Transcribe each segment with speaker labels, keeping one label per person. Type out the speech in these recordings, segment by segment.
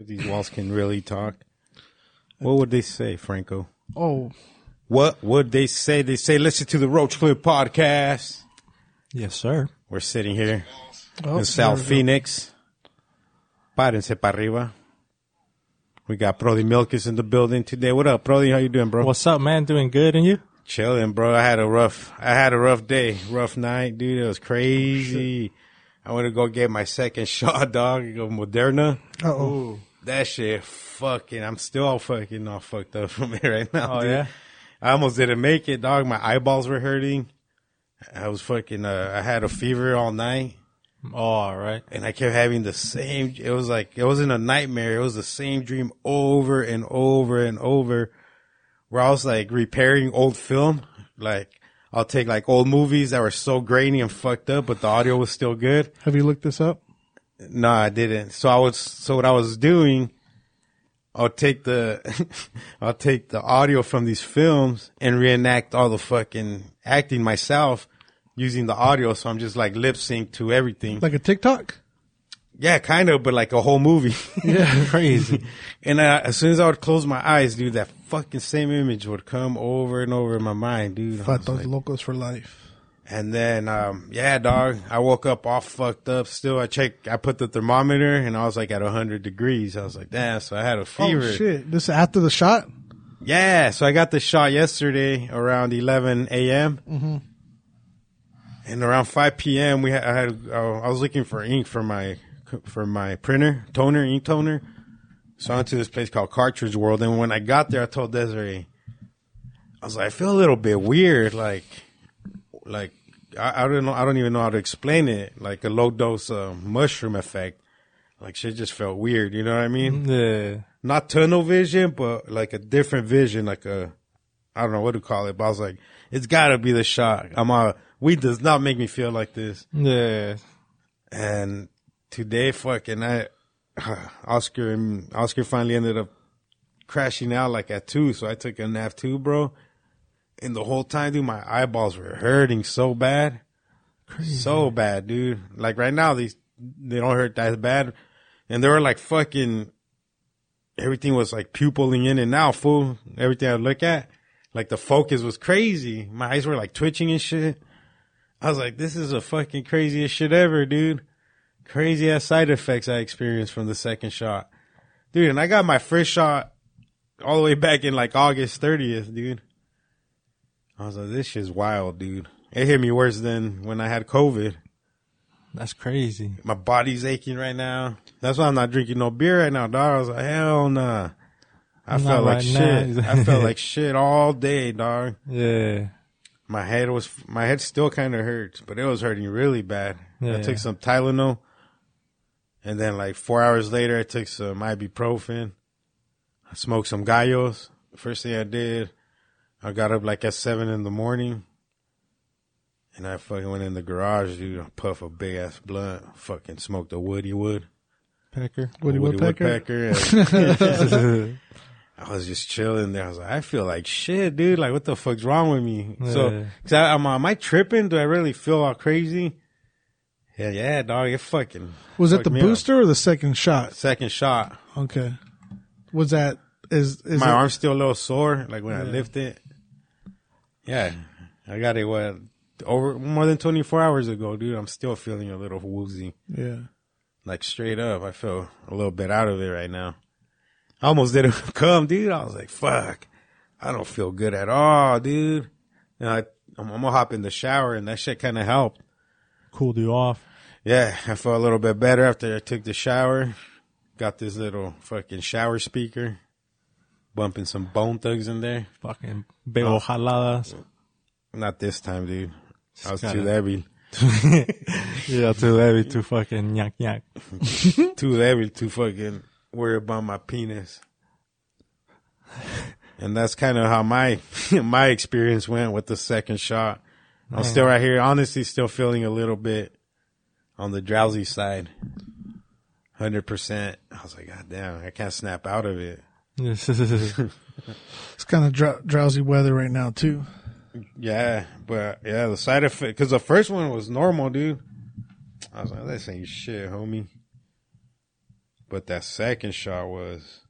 Speaker 1: If these walls can really talk. What would they say, Franco?
Speaker 2: Oh,
Speaker 1: What would they say? They say, listen to the Roach Clip podcast.
Speaker 3: Yes, sir.
Speaker 1: We're sitting here
Speaker 2: oh
Speaker 1: in South
Speaker 2: there we go.
Speaker 1: Phoenix. Párense para arriba. We got Brody Milkus in the building today. What up, Brody? How you doing, bro?
Speaker 3: What's up, man? Doing good, and you?
Speaker 1: Chilling, bro. I had a rough, I had a rough day, rough night, dude. It was crazy. Oh, I want to go get my second shot, dog. Go Moderna.
Speaker 2: Uh-oh.
Speaker 1: That shit, fucking. I'm still all fucking all fucked up from it right now.
Speaker 3: Oh,
Speaker 1: dude.
Speaker 3: yeah?
Speaker 1: I almost didn't make it, dog. My eyeballs were hurting. I was fucking. Uh, I had a fever all night,
Speaker 3: Oh, all right.
Speaker 1: and I kept having the same. It was like it wasn't a nightmare. It was the same dream over and over and over. Where I was like repairing old film. Like I'll take like old movies that were so grainy and fucked up, but the audio was still good.
Speaker 2: Have you looked this up?
Speaker 1: No, I didn't. So I was, so what I was doing, I'll take the, I'll take the audio from these films and reenact all the fucking acting myself using the audio. So I'm just like lip sync to everything.
Speaker 2: Like a TikTok?
Speaker 1: yeah, kind of, but like a whole movie.
Speaker 2: Yeah.
Speaker 3: Crazy.
Speaker 1: and uh, as soon as I would close my eyes, dude, that fucking same image would come over and over in my mind, dude.
Speaker 2: Fatos
Speaker 1: like-
Speaker 2: locos for life.
Speaker 1: And then, um, yeah, dog, I woke up all fucked up. Still, I checked, I put the thermometer and I was like at 100 degrees. I was like, damn, so I had a fever.
Speaker 2: Oh shit! This after the shot?
Speaker 1: Yeah, so I got the shot yesterday around 11 a.m.
Speaker 2: Mm-hmm.
Speaker 1: And around 5 p.m. we had, I had, I was looking for ink for my, for my printer, toner, ink toner. So I went to this place called Cartridge World. And when I got there, I told Desiree, I was like, I feel a little bit weird. Like, like, I, I don't know, I don't even know how to explain it. Like a low dose, uh, mushroom effect. Like shit just felt weird. You know what I mean?
Speaker 3: Yeah.
Speaker 1: not tunnel vision, but like a different vision, like a, I don't know what to call it, but I was like, it's gotta be the shot. I'm a, weed does not make me feel like this.
Speaker 3: Yeah.
Speaker 1: And today, fucking, I, Oscar and Oscar finally ended up crashing out like at two. So I took a nap too, bro. And the whole time, dude, my eyeballs were hurting so bad. So bad, dude. Like right now, these, they don't hurt that bad. And they were like fucking, everything was like pupiling in and out, fool. Everything I look at, like the focus was crazy. My eyes were like twitching and shit. I was like, this is the fucking craziest shit ever, dude. Crazy ass side effects I experienced from the second shot. Dude, and I got my first shot all the way back in like August 30th, dude. I was like, this shit's wild, dude. It hit me worse than when I had COVID.
Speaker 3: That's crazy.
Speaker 1: My body's aching right now. That's why I'm not drinking no beer right now, dog. I was like, hell nah. I felt like
Speaker 3: right
Speaker 1: shit.
Speaker 3: now.
Speaker 1: I felt like shit all day, dog.
Speaker 3: Yeah.
Speaker 1: My head was, my head still kind of hurts, but it was hurting really bad. I
Speaker 3: Yeah.
Speaker 1: took some Tylenol, and then like four hours later, I took some ibuprofen. I smoked some gallos. First thing I did, I got up like at seven in the morning, and I fucking went in the garage, dude. I puff a big ass blunt, fucking smoked a woody wood.
Speaker 3: Pecker.
Speaker 2: Woody, Woodpecker.
Speaker 1: Woodpecker, and I was just chilling there. I was like, I feel like shit, dude. Like, what the fuck's wrong with me? So, cause I, am, am I tripping? Do I really feel all crazy? Yeah, yeah, dog. It fucking
Speaker 2: Was it the
Speaker 1: me up.
Speaker 2: booster or the second shot?
Speaker 1: second shot.
Speaker 2: Okay. Was that is is
Speaker 1: My
Speaker 2: it,
Speaker 1: arm's still a little sore, like when I
Speaker 2: Yeah.
Speaker 1: lift it. Yeah, mm-hmm. I got it. What over more than 24 hours ago, dude. I'm still feeling a little woozy.
Speaker 2: Yeah.
Speaker 1: Like straight up, I feel a little bit out of it right now. I almost didn't come, dude. I was like, fuck, I don't feel good at all, dude. And I, I'm, I'm gonna hop in the shower and that shit kind of helped.
Speaker 3: Cooled you off.
Speaker 1: Yeah, I felt a little bit better after I took the shower. Got this little fucking shower speaker, bumping some bone thugs in there.
Speaker 3: Fucking big old jaladas.
Speaker 1: Not this time, dude. I was too
Speaker 3: kinda-
Speaker 1: heavy,
Speaker 3: yeah, too heavy too fucking yak yak.
Speaker 1: too heavy to fucking worry about my penis. And that's kind of how my my experience went with the second shot. I'm still right here, honestly, still feeling a little bit on the drowsy side. Hundred percent. I was like, God damn, I can't snap out of it.
Speaker 2: It's kind of dr- drowsy weather right now too.
Speaker 1: Yeah, but yeah, the side effect because the first one was normal, dude. I was like, this ain't shit, homie. But that second shot was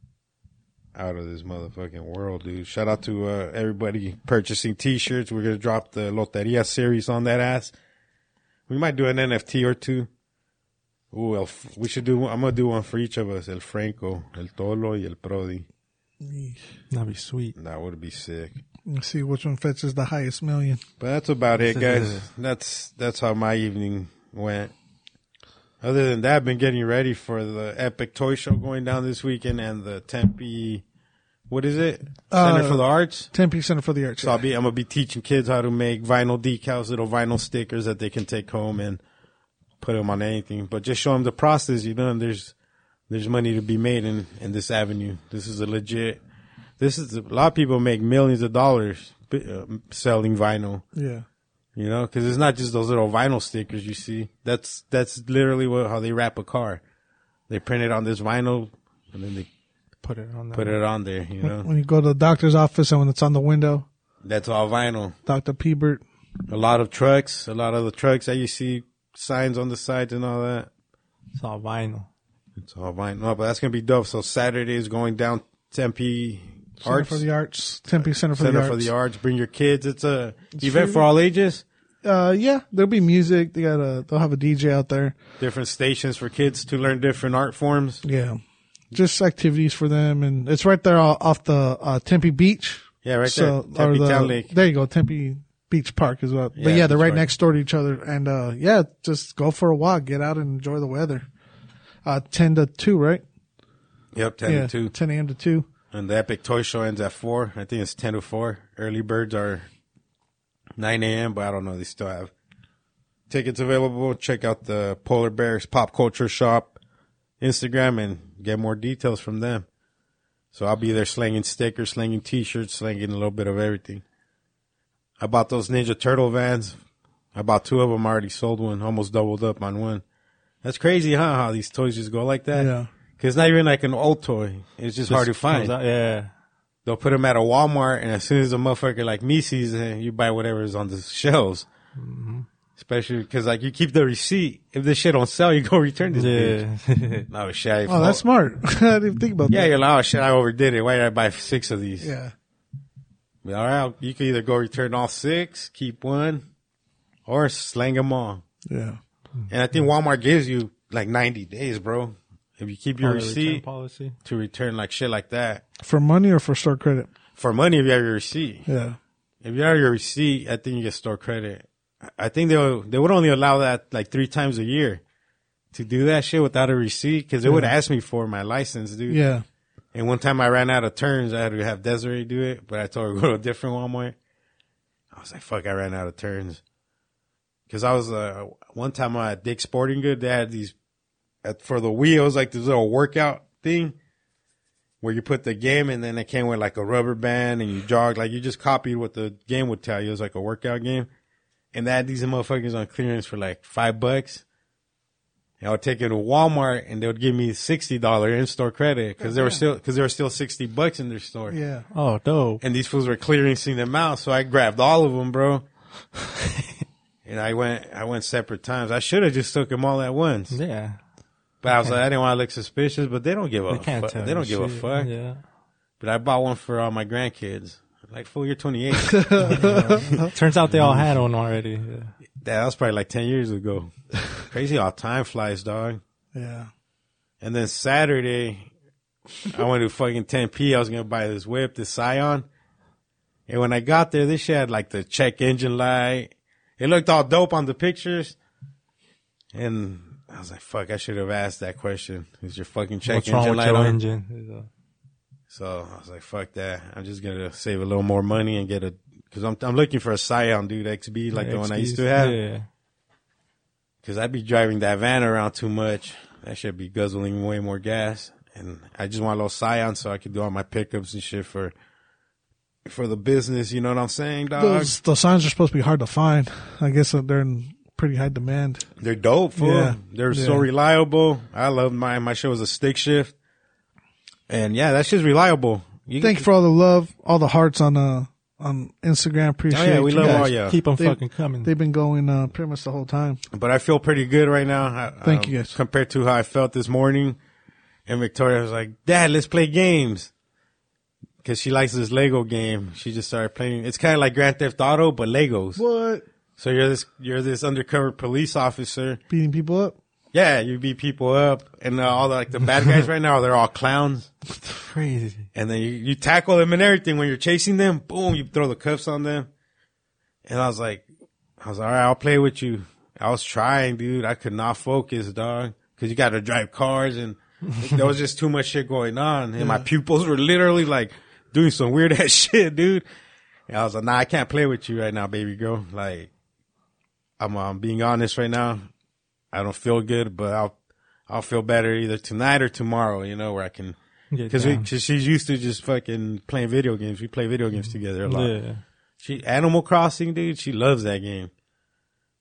Speaker 1: out of this motherfucking world, dude. Shout out to uh, everybody purchasing T-shirts. We're gonna drop the Loteria series on that ass. We might do an NFT or two. Ooh, el, we should do. I'm gonna do one for each of us: El Franco, El Tolo, y El Prodi.
Speaker 3: That'd be sweet.
Speaker 1: That would be sick.
Speaker 2: Let's see which one fetches the highest million.
Speaker 1: But that's about it, guys. that's that's how my evening went. Other than that, I've been getting ready for the Epic Toy Show going down this weekend and the Tempe. What is it? Center
Speaker 2: Uh,
Speaker 1: for the Arts.
Speaker 2: Tempe Center for the Arts.
Speaker 1: So I'll be, I'm gonna be teaching kids how to make vinyl decals, little vinyl stickers that they can take home and put them on anything. But just show them the process, you know. And there's there's money to be made in in this avenue. This is a legit. This is a lot of people make millions of dollars uh, selling vinyl.
Speaker 2: yeah.
Speaker 1: You know, because it's not just those little vinyl stickers you see. That's that's literally what how they wrap a car. They print it on this vinyl and then they
Speaker 3: Put it on.
Speaker 1: put it on there. You know,
Speaker 2: When you go to the doctor's office and when it's on the window,
Speaker 1: that's all vinyl.
Speaker 2: Dr. Peebert.
Speaker 1: A lot of trucks, a lot of the trucks that you see signs on the sides and all that.
Speaker 3: It's all vinyl.
Speaker 1: It's all vinyl. No, but that's gonna be dope. So Saturday is going down Tempe
Speaker 2: Center
Speaker 1: Arts
Speaker 2: for the Arts. Tempe Center for
Speaker 1: Center
Speaker 2: the Arts.
Speaker 1: for the Arts. Bring your kids. It's a event
Speaker 2: free.
Speaker 1: for all ages.
Speaker 2: Uh, yeah, there'll be music. They got a, they'll have a DJ out there.
Speaker 1: Different stations for kids to learn different art forms.
Speaker 2: Yeah. Just activities for them. And it's right there o- off the, uh, Tempe Beach.
Speaker 1: Yeah, right
Speaker 2: so,
Speaker 1: there.
Speaker 2: or
Speaker 1: Tempe
Speaker 2: the-
Speaker 1: Town Lake.
Speaker 2: There you go. Tempe Beach Park as well.
Speaker 1: Yeah,
Speaker 2: but yeah, they're
Speaker 1: Beach
Speaker 2: right
Speaker 1: Park.
Speaker 2: next door to each other. And, uh, yeah, just go for a walk, get out and enjoy the weather. Uh, 10 to 2, right?
Speaker 1: Yep, ten
Speaker 2: yeah.
Speaker 1: to two.
Speaker 2: 10 a.m. to 2.
Speaker 1: And the Epic Toy Show ends at 4. I think it's 10 to 4. Early birds are 9 a.m., but I don't know. They still have tickets available. Check out the Polar Bears Pop Culture Shop Instagram and get more details from them. So I'll be there slanging stickers, slanging t-shirts, slanging a little bit of everything. I bought those Ninja Turtle vans. I bought two of them. I already sold one. Almost doubled up on one. That's crazy, huh? How these toys just go like that.
Speaker 2: Yeah.
Speaker 1: Cause it's not even like an old toy. It's just, hard to find
Speaker 3: out- yeah.
Speaker 1: they'll put them at a Walmart, and as soon as a motherfucker like me sees it, you buy whatever is on the shelves. Mm-hmm. Especially because like you keep the receipt. If this shit don't sell, you go return this bitch.
Speaker 3: Yeah.
Speaker 1: No shit. I-
Speaker 2: Oh, that's smart. I didn't even think about
Speaker 1: yeah.
Speaker 2: that.
Speaker 1: Yeah, you're like, oh shit, I overdid it. Why did I buy six of these?
Speaker 2: Yeah.
Speaker 1: But, all right, you can either go return all six, keep one, or slang them all.
Speaker 2: Yeah.
Speaker 1: And I think Walmart gives you like 90 days, bro. If you keep your
Speaker 3: Oh, the return
Speaker 1: receipt
Speaker 3: policy.
Speaker 1: to return like shit like that
Speaker 2: For money or for store credit?
Speaker 1: for money, if you have your receipt.
Speaker 2: Yeah.
Speaker 1: If you have your receipt, I think you get store credit. I- I think they would, they would only allow that like three times a year to do that shit without a receipt because they would ask me for my license, dude.
Speaker 2: Yeah.
Speaker 1: And one time I ran out of turns, I had to have Desiree do it, but I told her to go to a different Walmart. I was like, fuck, I ran out of turns. Cause I was, uh, one time I at Dick's Sporting Good, they had these, at, for the wheels, like this little workout thing where you put the game and then it came with like a rubber band and you jog, like you just copied what the game would tell you. It was like a workout game. And they had these motherfuckers on clearance for like five bucks. And I would take it to Walmart and they would give me sixty dollar in store credit because they were still because there were still sixty bucks in their store.
Speaker 2: Yeah.
Speaker 3: Oh, dope.
Speaker 1: And these fools were clearancing them out, so I grabbed all of them, bro. and I went I went separate times. I should have just took them all at once,
Speaker 3: Yeah.
Speaker 1: but I was like I didn't want to look suspicious. But they don't give a
Speaker 3: They can't
Speaker 1: fuck. They don't give a fuck.
Speaker 3: Yeah.
Speaker 1: But I bought one for all my grandkids. Like, fool, you're 28.
Speaker 3: Turns out they all had one already. Yeah.
Speaker 1: that was probably like 10 years ago. Crazy how time flies, dog.
Speaker 2: Yeah.
Speaker 1: And then Saturday, I went to fucking Tempe. I was going to buy this whip, this Scion. And when I got there, this shit had like the check engine light. It looked all dope on the pictures. And I was like, fuck, I should have asked that question. Is your fucking check
Speaker 3: What's
Speaker 1: engine light
Speaker 3: your
Speaker 1: on?
Speaker 3: engine?
Speaker 1: So I was like, fuck that. I'm just going to save a little more money and get a, cause I'm, I'm looking for a Scion, dude, XB, like the one I used to have.
Speaker 3: Yeah.
Speaker 1: Cause I'd be driving that van around too much. That should be guzzling way more gas. And I just want a little Scion so I could do all my pickups and shit for, for the business. You know what I'm saying, dog?
Speaker 2: Those, those signs are supposed to be hard to find. I guess they're in pretty high demand.
Speaker 1: They're dope, fool.
Speaker 2: Yeah.
Speaker 1: They're so reliable. I love my My show was a stick shift. And yeah, that shit's reliable. You
Speaker 2: Thank you for all the love, all the hearts on uh on Instagram. Appreciate
Speaker 1: Oh, yeah, we
Speaker 2: you
Speaker 1: love
Speaker 2: guys.
Speaker 1: all ya.
Speaker 3: Keep them
Speaker 2: They-
Speaker 3: fucking coming.
Speaker 2: They've been going uh, pretty much the whole time.
Speaker 1: but I feel pretty good right now. I-
Speaker 2: Thank
Speaker 1: um,
Speaker 2: you, guys.
Speaker 1: Compared to how I felt this morning. And Victoria was like, Dad, let's play games. Cause she likes this Lego game. She just started playing. It's kind of like Grand Theft Auto, but Legos.
Speaker 2: What?
Speaker 1: So you're this, you're this undercover police officer.
Speaker 2: Beating people up?
Speaker 1: Yeah, you beat people up and uh, all the, like the bad guys right now, they're all clowns.
Speaker 3: Crazy.
Speaker 1: And then you, you tackle them and everything. When you're chasing them, boom, you throw the cuffs on them. And I was like, I was like, all right, I'll play with you. I was trying, dude. I could not focus, dog. Cause you got to drive cars and there was just too much shit going on. And my pupils were literally like doing some weird ass shit, dude. And I was like, nah, I can't play with you right now, baby girl. Like, I'm, I'm being honest right now. I don't feel good, but I'll, I'll feel better either tonight or tomorrow, you know, where I can, cause,
Speaker 3: down.
Speaker 1: cause she's used to just fucking playing video games. We play video games together a lot.
Speaker 3: Yeah.
Speaker 1: She Animal Crossing, dude. She loves that game.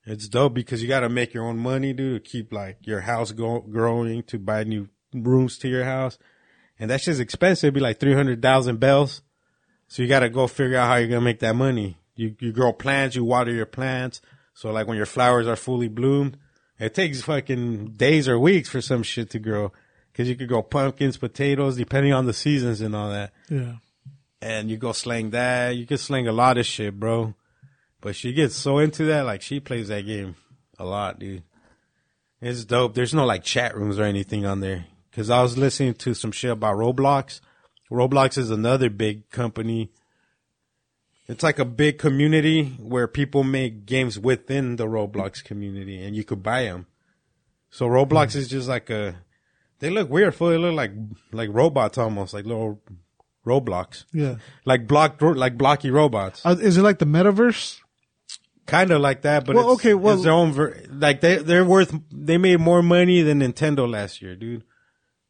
Speaker 1: It's dope because you got to make your own money, dude, to keep like your house go- growing, to buy new rooms to your house, and that's just expensive. It'd be like three hundred thousand bells. So you got to go figure out how you're gonna make that money. You you grow plants, you water your plants. So like when your flowers are fully bloomed, it takes fucking days or weeks for some shit to grow. Cause you could grow pumpkins, potatoes, depending on the seasons and all that
Speaker 2: Yeah.
Speaker 1: and you go slang that. You can slang a lot of shit, bro. But she gets so into that, like she plays that game a lot, dude. It's dope. There's no like chat rooms or anything on there. Cause I was listening to some shit about Roblox. Roblox is another big company. It's like a big community where people make games within the Roblox community and you could buy them. So Roblox is just like a, they look weird, fool. They look like, like robots almost, like little Roblox
Speaker 2: Yeah.
Speaker 1: like block like blocky robots,
Speaker 2: Uh, is it like the metaverse?
Speaker 1: kind of like that. But
Speaker 2: Well,
Speaker 1: it's,
Speaker 2: okay, well-
Speaker 1: it's their own. Ver- like they they're worth. They made more money than Nintendo last year, dude.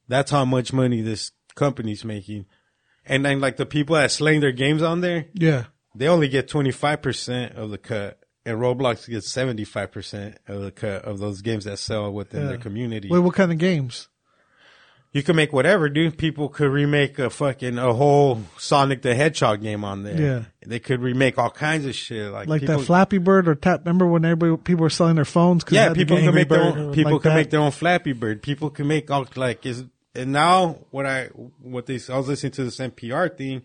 Speaker 1: That's how much money this company's making. And then like the people that slang their games on there,
Speaker 2: Yeah.
Speaker 1: they only get twenty five percent of the cut, and Roblox gets seventy five percent of the cut of those games that sell within
Speaker 2: Yeah.
Speaker 1: their community.
Speaker 2: Wait, what kind of games?
Speaker 1: you can make whatever, dude. People could remake a fucking a whole Sonic the Hedgehog game on there.
Speaker 2: Yeah.
Speaker 1: they could remake all kinds of shit, like
Speaker 2: Like
Speaker 1: people,
Speaker 2: that Flappy Bird or Tap? Remember when everybody people were selling their phones?
Speaker 1: Yeah, people can make their own, people
Speaker 2: like
Speaker 1: can
Speaker 2: that.
Speaker 1: make their own Flappy Bird. People can make all like is and now what I what they I was listening to this NPR thing.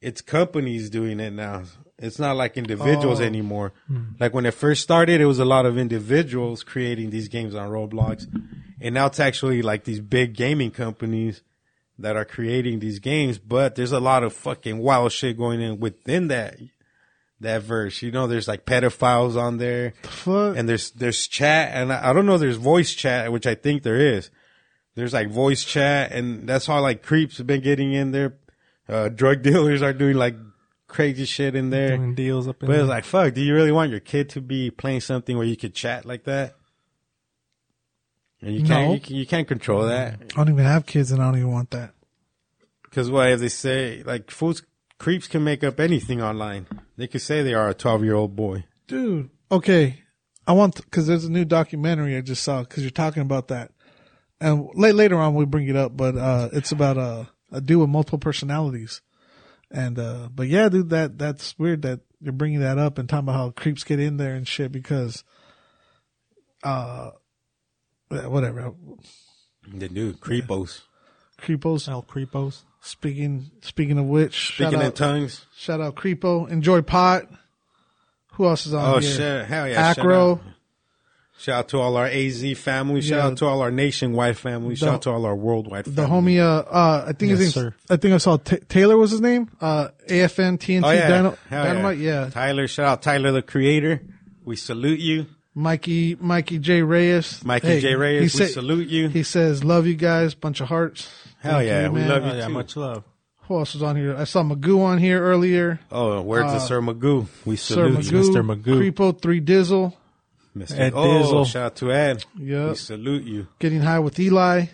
Speaker 1: It's companies doing it now. It's not like individuals
Speaker 2: Oh.
Speaker 1: anymore. Hmm. Like when it first started, it was a lot of individuals creating these games on Roblox, and now it's actually like these big gaming companies that are creating these games. But there's a lot of fucking wild shit going in within that that verse. You know, there's like pedophiles on there
Speaker 2: Fuck.
Speaker 1: and there's there's chat and I I don't know there's voice chat which I think there is. There's like voice chat and that's how like creeps have been getting in there. Uh, drug dealers are doing like crazy shit in there.
Speaker 3: Doing deals up in
Speaker 1: But it's
Speaker 3: there.
Speaker 1: like fuck, do you really want your kid to be playing something where you could chat like that? And you can't
Speaker 2: No.
Speaker 1: you, can, you can't control that
Speaker 2: I don't even have kids, and I don't even want that.
Speaker 1: because what if they say like fools creeps can make up anything online? They could say they are a twelve year old boy.
Speaker 2: Dude, okay. I want because there's a new documentary I just saw because you're talking about that, and late, later on we bring it up, but uh, it's about a a dude with multiple personalities, and uh, but yeah, dude, that that's weird that you're bringing that up and talking about how creeps get in there and shit because, uh, whatever,
Speaker 1: The do creepos.
Speaker 2: creepos.
Speaker 3: El Creepos.
Speaker 2: Speaking speaking of which,
Speaker 1: Speaking
Speaker 2: shout
Speaker 1: in
Speaker 2: out,
Speaker 1: tongues.
Speaker 2: shout out Creepo, enjoy pot. Who else is on
Speaker 1: Oh
Speaker 2: here?
Speaker 1: shit! Hell yeah!
Speaker 2: Acro.
Speaker 1: Shout out, to all our AZ family. Shout
Speaker 2: Yeah.
Speaker 1: out to all our nationwide family. Shout
Speaker 2: The-
Speaker 1: out to all our worldwide. Family.
Speaker 2: The homie, uh, uh, I think
Speaker 3: Yes,
Speaker 2: his
Speaker 3: sir.
Speaker 2: name, I think I saw Ta Taylor was his name. Uh, AFN TNT
Speaker 1: Oh yeah!
Speaker 2: Dyno-
Speaker 1: Hell
Speaker 2: Dynamite. Yeah.
Speaker 1: Tyler, shout out Tyler the Creator. We salute you,
Speaker 2: Mikey, Mikey J Reyes.
Speaker 1: Mikey
Speaker 2: Hey,
Speaker 1: J
Speaker 2: he
Speaker 1: Reyes. We
Speaker 2: said-
Speaker 1: salute you.
Speaker 2: He says, love you guys. Bunch of hearts.
Speaker 1: Hell
Speaker 2: Thank
Speaker 1: yeah,
Speaker 2: you,
Speaker 1: we
Speaker 2: man.
Speaker 1: love
Speaker 3: Oh,
Speaker 1: you
Speaker 3: yeah,
Speaker 1: too.
Speaker 3: much love.
Speaker 2: Who else was on here? I saw Magoo on here earlier.
Speaker 1: Oh, where's
Speaker 2: Uh,
Speaker 1: of Sir Magoo. We
Speaker 2: Sir
Speaker 1: salute you,
Speaker 3: Mr. Magoo.
Speaker 2: Creepo 3 Dizzle.
Speaker 1: Mr.
Speaker 3: Ed
Speaker 1: oh,
Speaker 3: Dizzle.
Speaker 1: shout out to Ed.
Speaker 2: Yep.
Speaker 1: We salute you.
Speaker 2: Getting high with Eli.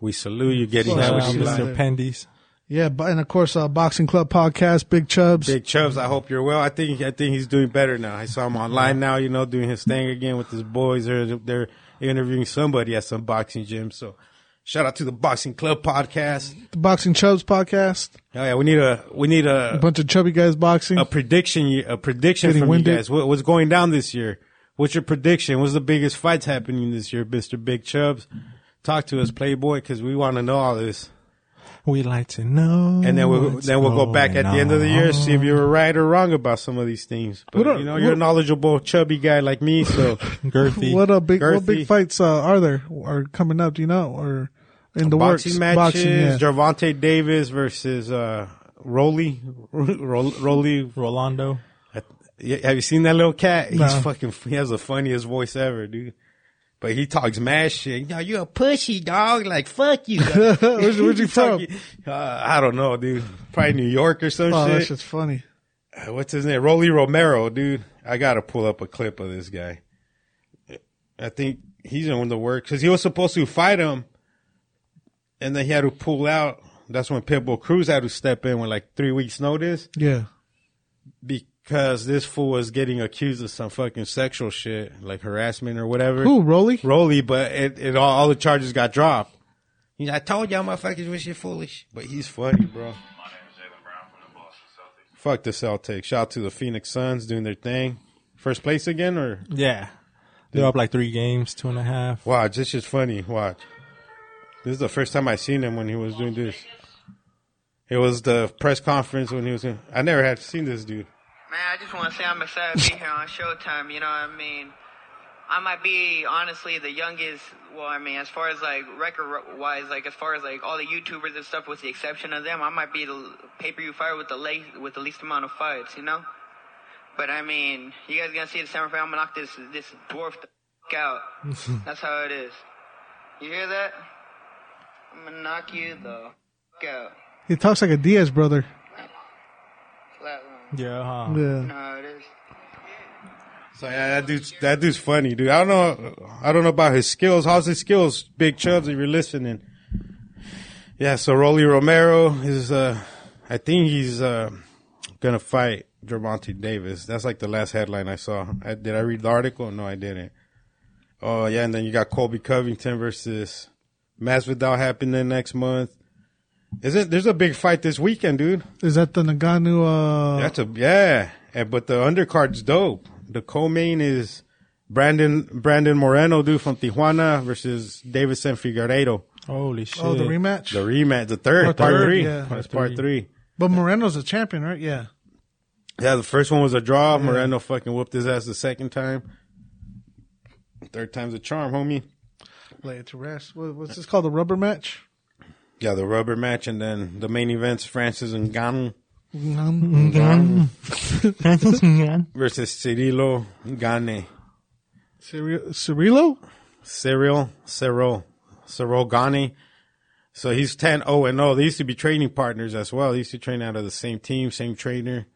Speaker 1: We salute you. Getting
Speaker 2: Shout
Speaker 1: that with
Speaker 2: to Eli.
Speaker 3: Mr. Pendies.
Speaker 2: Yeah, but, and of course, uh, Boxing Club Podcast, Big Chubs.
Speaker 1: Big Chubs, I hope you're well. I think I think he's doing better now. I saw him online now, you know, doing his thing again with his boys. They're they're interviewing somebody at some boxing gym. So shout out to the Boxing Club podcast.
Speaker 2: The Boxing Chubs Podcast.
Speaker 1: Oh yeah, we need a we need
Speaker 2: A
Speaker 1: a
Speaker 2: bunch of chubby guys boxing.
Speaker 1: a prediction a prediction
Speaker 2: Getting
Speaker 1: from you guys. What, what's going down this year? What's your prediction? What's the biggest fights happening this year, Mister Big Chubs? talk to us, Playboy, because we want to know all this.
Speaker 3: We like to know.
Speaker 1: And then we'll
Speaker 3: what's
Speaker 1: then we'll go back at the end of the year, see if you
Speaker 3: going
Speaker 1: were right or wrong about some of these things. But
Speaker 2: What
Speaker 1: you know, you're a knowledgeable, chubby guy like me, so.
Speaker 3: Girthy.
Speaker 2: What a big what big fights uh, are there are coming up? Do you know or in the
Speaker 1: boxing
Speaker 2: works?
Speaker 1: matches.
Speaker 2: Boxing, yeah.
Speaker 1: Gervonta Davis versus uh, Rolly, Ro- Rolly.
Speaker 3: Rolando.
Speaker 1: Yeah, Have you seen that little cat? He's
Speaker 2: No.
Speaker 1: fucking. He has the funniest voice ever, dude. But he talks mad shit. Yo, you a pussy dog. Like fuck you.
Speaker 2: Where's, he from?
Speaker 1: Uh, I don't know, dude. Probably New York or some
Speaker 2: Oh, that
Speaker 1: shit.
Speaker 2: shit's funny.
Speaker 1: Uh, What's his name? Rolly Romero, dude. I gotta pull up a clip of this guy. I think he's in the work because he was supposed to fight him, and then he had to pull out. That's when Pitbull Cruz had to step in with like three weeks notice
Speaker 2: Yeah.
Speaker 1: Because this fool was getting accused of some fucking sexual shit, like harassment or whatever.
Speaker 2: Who, Rolly?
Speaker 1: Rolly, but it, it all, all the charges got dropped. He's, I told y'all motherfuckers was shit foolish, but he's funny, bro.
Speaker 4: My name is Jaylen Brown from the Boston Celtics.
Speaker 1: Fuck the Celtics. Shout out to the Phoenix Suns doing their thing. First place again, or
Speaker 3: Yeah. They're up like three games, two and a half.
Speaker 1: watch. This is funny. Watch. This is the first time I seen him when he was doing this. It was the press conference when he was. In, I never had seen this dude.
Speaker 5: Man, I just want to say I'm excited to be here on Showtime. You know what I mean? I might be honestly the youngest. Well, I mean, as far as like record wise, like as far as like all the YouTubers and stuff, with the exception of them, I might be the pay per view fighter with the late, with the least amount of fights. You know? But I mean, you guys gonna see the semifinal. I'm gonna knock this this dwarf the f- out. That's how it is. You hear that? I'm gonna knock you the f- out.
Speaker 2: He talks like a Diaz brother.
Speaker 5: Flatline.
Speaker 3: Yeah, huh?
Speaker 2: Yeah.
Speaker 5: You it is.
Speaker 1: So yeah, that dude's that dude's funny, dude. I don't know. I don't know about his skills. How's his skills, Big Chubs? If you're listening, yeah. So Rolly Romero is. uh I think he's uh gonna fight Gervonta Davis. That's like the last headline I saw. I, did I read the article? No, I didn't. Oh yeah, and then you got Colby Covington versus Masvidal happening next month. Is it? There's a big fight this weekend, dude.
Speaker 2: Is that the Ngannou? Uh,
Speaker 1: That's a yeah, and, but the undercard's dope. The co-main is Brandon Brandon Moreno, dude from Tijuana versus Davidson Figueiredo.
Speaker 3: Holy shit.
Speaker 2: oh, the rematch.
Speaker 1: The rematch, the third,
Speaker 2: Part
Speaker 1: part
Speaker 2: third,
Speaker 1: three.
Speaker 2: yeah.
Speaker 1: That's part three.
Speaker 2: but Moreno's a champion, right? Yeah.
Speaker 1: Yeah, the first one was a draw. Moreno fucking whooped his ass the second time. Third time's a charm, homie.
Speaker 2: Lay it to rest. What, what's this called? The rubber match.
Speaker 1: Yeah, the rubber match, and then the main events: Francis and Ngannou versus Cirilo Gane.
Speaker 2: Cyril- Cirillo?
Speaker 1: Cyril, Cyril, Cyril Gani. So he's 10 0 and 0. They used to be training partners as well. They used to train out of the same team, same trainer.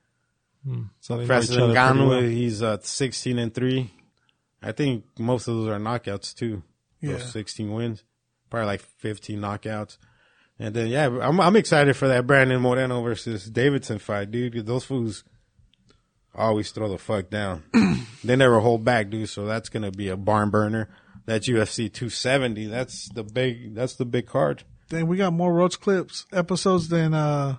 Speaker 3: So
Speaker 1: Francis
Speaker 3: each other
Speaker 1: Ngannou,
Speaker 3: well.
Speaker 1: he's uh, 16 and 3. I think most of those are knockouts too.
Speaker 2: Yeah.
Speaker 1: Those 16 wins. Probably like 15 knockouts. And then, yeah, I'm, I'm excited for that Brandon Moreno versus Davidson fight, dude. Those fools always throw the fuck down. they never hold back, dude. So that's going to be a barn burner. That's UFC 270. That's the big, that's the big card.
Speaker 2: Then we got more Roach Clips episodes than uh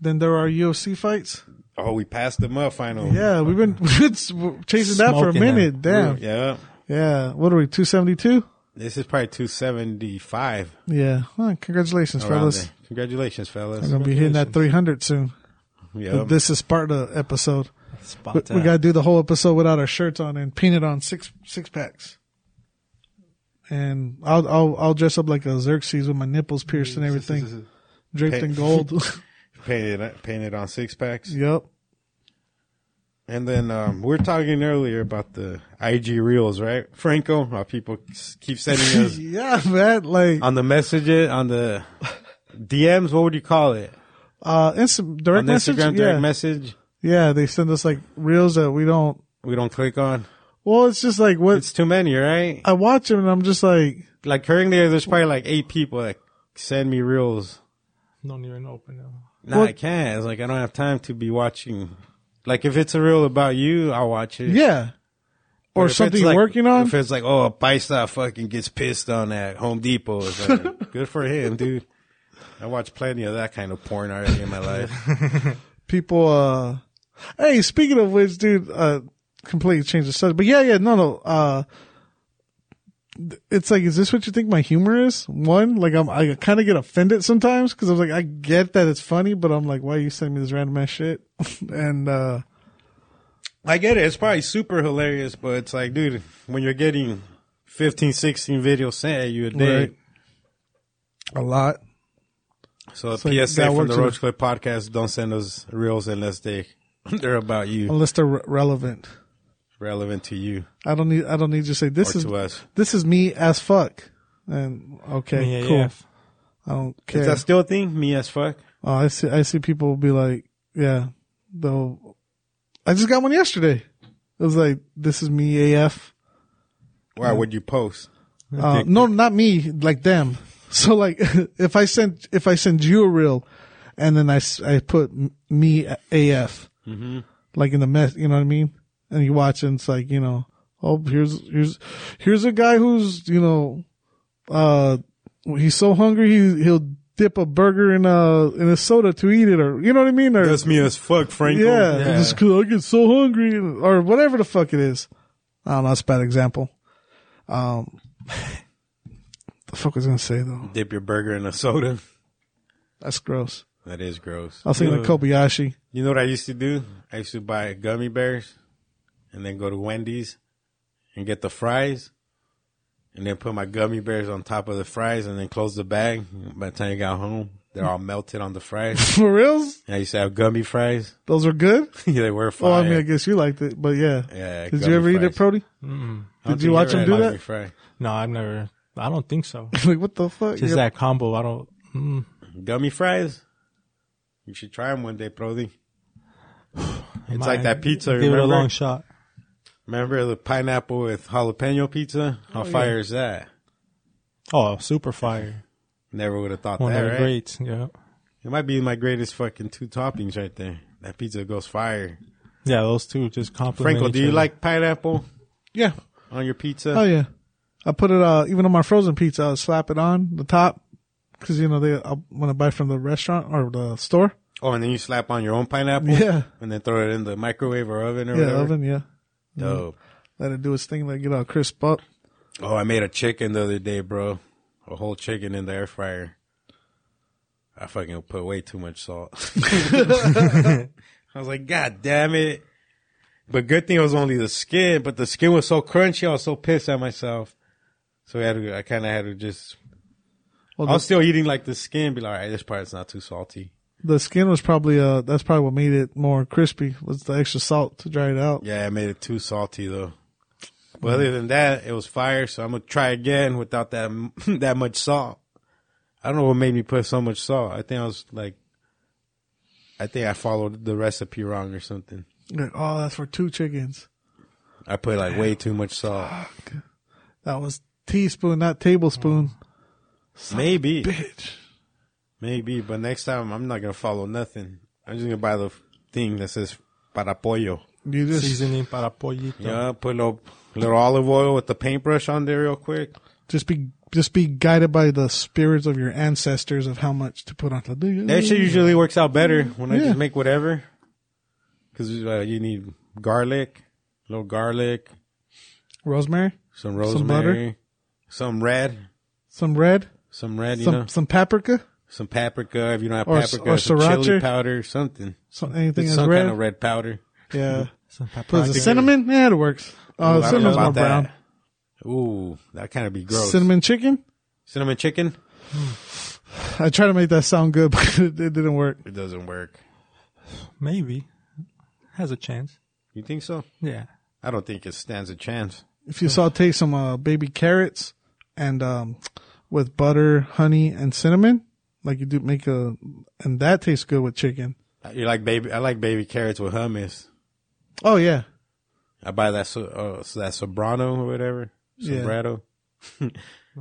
Speaker 2: than there are UFC fights.
Speaker 1: Oh, we passed them up finally.
Speaker 2: Yeah, we've been, we've been chasing that for a
Speaker 3: Smoking
Speaker 2: minute. Damn.
Speaker 1: Yeah.
Speaker 2: Yeah. What are we? Two seventy two.
Speaker 1: This is probably 275.
Speaker 2: Yeah. Well, congratulations,
Speaker 1: around
Speaker 2: fellas.
Speaker 1: there. Congratulations, fellas.
Speaker 2: We're gonna be hitting that three hundred soon.
Speaker 1: Yeah.
Speaker 2: This is Sparta episode.
Speaker 3: Spot
Speaker 2: We, we gotta do the whole episode without our shirts on and paint it on six six packs. And I'll I'll I'll dress up like a Xerxes with my nipples pierced and everything, draped in gold.
Speaker 1: painted painted on six packs.
Speaker 2: yep.
Speaker 1: And then um, we are talking earlier about the IG reels, right? Franco, how people keep sending us
Speaker 2: yeah, man. Like
Speaker 1: on the messages on the DMs. What would you call it?
Speaker 2: uh, instant direct
Speaker 1: on
Speaker 2: message.
Speaker 1: Instagram direct
Speaker 2: yeah,
Speaker 1: message.
Speaker 2: yeah. They send us like reels that we don't.
Speaker 1: We don't click on.
Speaker 2: Well, it's just like what
Speaker 1: It's too many, right?
Speaker 2: I watch them and I'm just like,
Speaker 1: Like currently, there's probably like eight people that send me reels.
Speaker 3: Don't even open them.
Speaker 1: No,
Speaker 2: Well-
Speaker 1: I can't. It's like I don't have time to be watching. Like if it's a reel about you, I'll watch it.
Speaker 2: yeah.
Speaker 1: But
Speaker 2: Or
Speaker 1: if
Speaker 2: something
Speaker 1: it's
Speaker 2: you're
Speaker 1: like-
Speaker 2: working on.
Speaker 1: If it's like, oh, a paisa fucking gets pissed on at Home Depot, it's like, good for him, dude. I watched plenty of that kind of porn already in my life.
Speaker 2: people uh hey speaking of which dude uh completely changed the subject but yeah yeah no no uh it's like, is this what you think my humor is? One, like I'm, I kind of get offended sometimes because I was like, I get that it's funny, but I'm like, why are you sending me this random ass shit? and, uh,
Speaker 1: I get it. It's probably super hilarious, but it's like, dude, when you're getting 15, 16 videos sent at you a day.
Speaker 2: Right. a lot.
Speaker 1: So,
Speaker 2: So
Speaker 1: PSA from the Roach Clip podcast, don't send us reels unless they, they're about you,
Speaker 2: Unless they're re- relevant.
Speaker 1: Relevant to you
Speaker 2: I don't need, I don't need to say this
Speaker 1: or
Speaker 2: is,
Speaker 1: to us.
Speaker 2: this is me as fuck. And okay,
Speaker 3: Yeah,
Speaker 2: cool.
Speaker 3: yeah.
Speaker 2: I don't care.
Speaker 1: Is that still a thing? Me as fuck?
Speaker 2: Oh, I see. I see people be like, yeah, though. I just got one yesterday. It was like, this is me AF.
Speaker 1: Why would you post?
Speaker 2: Uh, no, not me, like them. So like, if I send, if I send you a reel and then I, s- I put m- me AF, like in the mess, you know what I mean? And you watch and it's like, you know, oh, here's, here's, here's a guy who's, you know, uh, he's so hungry, he, he'll dip a burger in a, in a soda to eat it or, you know what I mean? Or,
Speaker 1: That's me as fuck, Franco.
Speaker 2: yeah,
Speaker 3: Yeah.
Speaker 2: just 'cause I get so hungry or whatever the fuck it is. I don't know. That's a bad example. Um, the fuck was I gonna say though?
Speaker 1: Dip your burger in a soda.
Speaker 2: That's gross.
Speaker 1: That is gross.
Speaker 2: I was thinking of Kobayashi.
Speaker 1: You know what I used to do? I used to buy gummy bears and then go to Wendy's and get the fries and then put my gummy bears on top of the fries and then close the bag. By the time you got home, they're all melted on the fries.
Speaker 2: For reals?
Speaker 1: And I used to have gummy fries.
Speaker 2: Those were good?
Speaker 1: yeah, they were fire.
Speaker 2: Well, I mean, I guess you liked it, but yeah.
Speaker 1: yeah,
Speaker 2: Did
Speaker 1: gummy
Speaker 2: you ever eat it. Prody?
Speaker 1: I don't
Speaker 2: Did you watch
Speaker 1: ever
Speaker 2: them do that?
Speaker 1: Fry.
Speaker 3: No, I've never. I don't think so.
Speaker 2: like, what the fuck?
Speaker 3: Just
Speaker 2: Yeah.
Speaker 3: that combo. I don't. Mm,
Speaker 1: Gummy fries? You should try them one day, Prody. It's
Speaker 3: might
Speaker 1: like that pizza,
Speaker 3: Give it a long shot.
Speaker 1: Remember the pineapple with jalapeno pizza? How fire is that?
Speaker 3: Oh, super fire.
Speaker 1: Never would have thought
Speaker 3: One
Speaker 1: that,
Speaker 3: of the
Speaker 1: right?
Speaker 3: greats. Yeah.
Speaker 1: It might be my greatest fucking two toppings right there. That pizza goes fire.
Speaker 3: Yeah, those two just complement.
Speaker 1: Franco, do you like pineapple
Speaker 2: Yeah.
Speaker 1: on your pizza?
Speaker 2: Oh yeah. I put it, uh, even on my frozen pizza, I'll slap it on the top. Cause you know, they, I'll, when I buy from the restaurant or the store.
Speaker 1: Oh, and then you slap on your own pineapple?
Speaker 2: Yeah.
Speaker 1: And then throw it in the microwave or oven or
Speaker 2: Yeah,
Speaker 1: whatever?
Speaker 2: oven, yeah. Mm-hmm.
Speaker 1: Dope.
Speaker 2: Let it do its thing, let it get all crisp up.
Speaker 1: Oh, I made a chicken the other day, bro. A whole chicken in the air fryer. I fucking put way too much salt. I was like, God damn it. But good thing it was only the skin, but the skin was so crunchy, I was so pissed at myself. So I had to, I kind of had to just,
Speaker 2: Well,
Speaker 1: I was still eating like the skin, be like, all right, this part's not too salty.
Speaker 2: The skin was probably, uh, that's probably what made it more crispy was the extra salt to dry it out.
Speaker 1: Yeah, I made it too salty though. But other than that, it was fire. So I'm gonna try again without that that much salt. I don't know what made me put so much salt. I think I was like, I think I followed the recipe wrong or something.
Speaker 2: Like, oh, that's for two chickens.
Speaker 1: I put like way too much salt.
Speaker 2: That was teaspoon, not tablespoon.
Speaker 1: Maybe,
Speaker 2: Bitch.
Speaker 1: Maybe, but next time I'm not gonna follow nothing. I'm just gonna buy the thing that says para pollo.
Speaker 2: You just,
Speaker 3: Seasoning para pollito.
Speaker 1: Yeah, put a little, little olive oil with the paintbrush on there real quick.
Speaker 2: just be, just be guided by the spirits of your ancestors of how much to put on the.
Speaker 1: That shit usually works out better when I
Speaker 2: Yeah.
Speaker 1: just make whatever. Cause uh, you need garlic, a little garlic,
Speaker 2: Rosemary,
Speaker 1: some
Speaker 2: Some butter?
Speaker 1: rosemary, some, red,
Speaker 2: some red,
Speaker 1: some red, you
Speaker 2: some
Speaker 1: know,
Speaker 2: some paprika,
Speaker 1: some paprika. If you don't have
Speaker 2: Or-
Speaker 1: paprika,
Speaker 2: or
Speaker 1: some chili
Speaker 2: sriracha.
Speaker 1: powder, something.
Speaker 2: some anything that's
Speaker 1: some
Speaker 2: red.
Speaker 1: kind of red powder.
Speaker 2: Yeah.
Speaker 3: Some
Speaker 2: What is
Speaker 3: paprika.
Speaker 2: it? Cinnamon? Yeah, it works.
Speaker 1: Ooh,
Speaker 2: Uh,
Speaker 1: I don't
Speaker 2: cinnamon's more
Speaker 1: about
Speaker 2: brown.
Speaker 1: that. Ooh, that kind of be gross.
Speaker 2: Cinnamon chicken?
Speaker 1: Cinnamon chicken?
Speaker 2: I try to make that sound good, but it, it didn't work.
Speaker 1: It doesn't work.
Speaker 3: Maybe has a chance.
Speaker 1: You think so?
Speaker 3: Yeah.
Speaker 1: I don't think it stands a chance.
Speaker 2: If you saute some uh, baby carrots and um, with butter, honey, and cinnamon, like you do make a, and that tastes good with chicken.
Speaker 1: You like baby? I like baby carrots with hummus.
Speaker 2: Oh yeah,
Speaker 1: I buy that so, uh, so that sobrano or whatever.
Speaker 2: Yeah.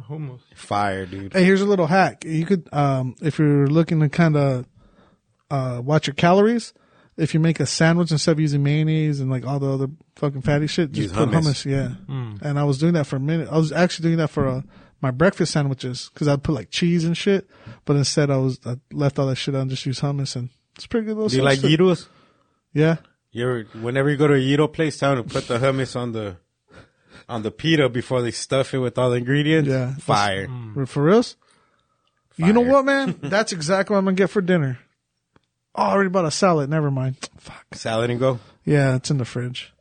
Speaker 3: Hummus.
Speaker 1: Fire, dude.
Speaker 2: Hey, here's a little hack. You could, um, if you're looking to kind of uh, watch your calories, if you make a sandwich instead of using mayonnaise and like all the other fucking fatty shit, just
Speaker 1: Use
Speaker 2: put
Speaker 1: hummus.
Speaker 2: hummus. Yeah. And I was doing that for a minute. I was actually doing that for uh, my breakfast sandwiches because I'd put like cheese and shit, but instead I was I left all that shit out and just used hummus and it's pretty good. Little
Speaker 1: Do you like gyros?
Speaker 2: Yeah.
Speaker 1: You ever, whenever you go to a gyro place, tell them to put the hummus on the on the pita before they stuff it with all the ingredients.
Speaker 2: Yeah.
Speaker 1: fire.
Speaker 2: For reals? You know what, man? That's exactly what I'm gonna get for dinner. Oh, I already bought a salad. Never mind. Fuck.
Speaker 1: Salad and go.
Speaker 2: Yeah, it's in the fridge.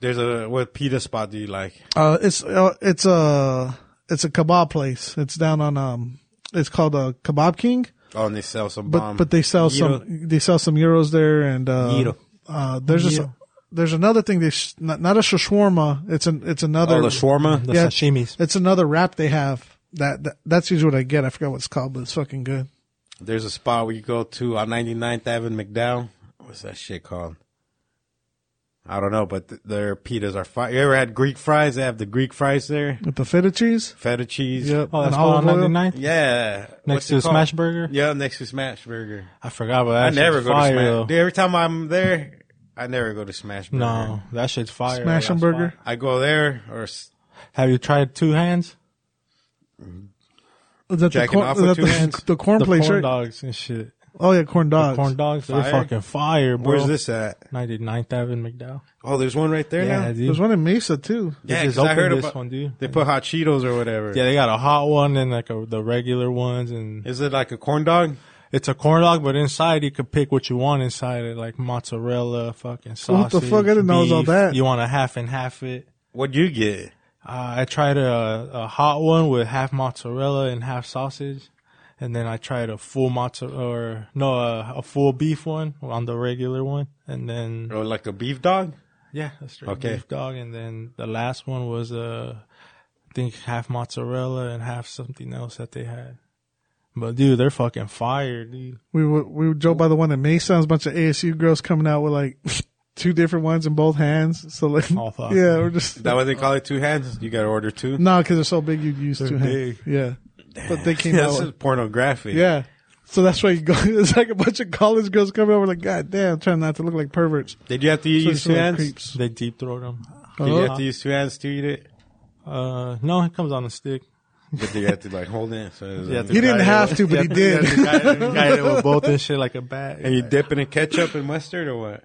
Speaker 1: There's a what pita spot do you like?
Speaker 2: Uh, it's uh, it's a it's a kebab place. It's down on um. It's called a Kebab King,
Speaker 1: Oh, and they sell some
Speaker 2: but
Speaker 1: bomb.
Speaker 2: but they sell
Speaker 1: Gyro.
Speaker 2: some they sell some gyros there and uh,
Speaker 1: Gyro.
Speaker 2: uh there's just
Speaker 3: Gyro.
Speaker 2: there's another thing they sh- not, not a shawarma. It's an it's another
Speaker 1: Oh, the shawarma.
Speaker 3: The
Speaker 2: Yeah.
Speaker 3: sashimis.
Speaker 2: it's another wrap they have. That, that that's usually what I get. I forgot what it's called, but it's fucking good.
Speaker 1: There's a spot where you go to on 99th Avenue, McDowell. What's that shit called? I don't know, but th- their pitas are fire. You ever had Greek fries? They have the Greek fries there.
Speaker 2: With the feta cheese.
Speaker 1: Feta cheese.
Speaker 2: Yep.
Speaker 3: Oh, that's
Speaker 2: and
Speaker 3: called
Speaker 2: olive oil.
Speaker 3: 99?
Speaker 1: Yeah.
Speaker 3: Next
Speaker 1: What's
Speaker 3: to
Speaker 1: it?
Speaker 3: Smash Burger?
Speaker 1: Yeah, next to Smash Burger.
Speaker 3: I forgot about that.
Speaker 1: I never go
Speaker 3: fire,
Speaker 1: to Smash.
Speaker 3: though.
Speaker 1: Dude, every time I'm there, I never go to Smash Burger.
Speaker 3: No, that shit's fire.
Speaker 2: Smash
Speaker 3: Like,
Speaker 2: and burger.
Speaker 3: fire.
Speaker 1: I go there or s-
Speaker 3: Have you tried two hands?
Speaker 2: Is that the corn,
Speaker 1: off
Speaker 2: is that
Speaker 1: two
Speaker 2: the,
Speaker 1: hands?
Speaker 2: the corn
Speaker 3: the
Speaker 2: place,
Speaker 3: corn
Speaker 2: right?
Speaker 3: dogs and shit.
Speaker 2: Oh yeah, corn dogs.
Speaker 3: Corn dogs, they're
Speaker 1: Fire?
Speaker 3: fucking fire, bro.
Speaker 1: where's this at?
Speaker 3: 99th Avenue, McDowell.
Speaker 1: Oh, there's one right there
Speaker 3: Yeah,
Speaker 1: now.
Speaker 3: dude.
Speaker 2: There's one in Mesa too.
Speaker 3: They
Speaker 1: Yeah,
Speaker 3: just
Speaker 1: 'cause I
Speaker 3: opened
Speaker 1: heard
Speaker 3: this
Speaker 1: about-
Speaker 3: one, dude.
Speaker 1: They put hot Cheetos or whatever.
Speaker 3: Yeah, they got a hot one and like a, the regular ones, and
Speaker 1: Is it like a corn dog?
Speaker 3: it's a corn dog, but inside you could pick what you want inside it, like mozzarella, fucking sausage.
Speaker 2: What
Speaker 3: sausage.
Speaker 2: the fuck? I didn't know it was all
Speaker 3: beef.
Speaker 2: that.
Speaker 3: You want a half and half it.
Speaker 1: What'd you get?
Speaker 3: Uh, I tried a, a hot one with half mozzarella and half sausage. And then I tried a full mozzarella, or no, a, a full beef one on the regular one. And then,
Speaker 1: Or like a beef dog?
Speaker 3: yeah, a straight
Speaker 1: Okay.
Speaker 3: beef dog. And then the last one was, uh, I think half mozzarella and half something else that they had. But dude, they're fucking fire, dude.
Speaker 2: We would we would drove by the one in Mesa. There's a bunch of ASU girls coming out with like two different ones in both hands. So like,
Speaker 3: Oh, fuck.
Speaker 2: yeah, we're just
Speaker 1: Is that what they call it? Two hands? You gotta order two?
Speaker 2: no, because they're so big you'd use
Speaker 3: They're
Speaker 2: two hands. Yeah, but they came
Speaker 1: This
Speaker 2: out.
Speaker 1: is
Speaker 2: With,
Speaker 1: pornographic.
Speaker 2: yeah, so that's why you go. It's like a bunch of college girls coming over. Like, god damn, trying not to look like perverts.
Speaker 1: Did you have to use
Speaker 2: So
Speaker 1: two
Speaker 2: like
Speaker 1: hands?
Speaker 2: creeps.
Speaker 3: They deep throat them.
Speaker 1: Did you have to use two hands to eat it?
Speaker 3: Uh, no, it comes on a stick.
Speaker 1: But you have to like hold it. So it
Speaker 3: You
Speaker 1: like-
Speaker 3: to
Speaker 2: He didn't
Speaker 3: it
Speaker 2: have
Speaker 3: with-
Speaker 2: to, but he
Speaker 3: have to- you
Speaker 2: did.
Speaker 3: have to guide it- guide it with both and shit like a bat.
Speaker 1: and you dip it in ketchup and mustard or what?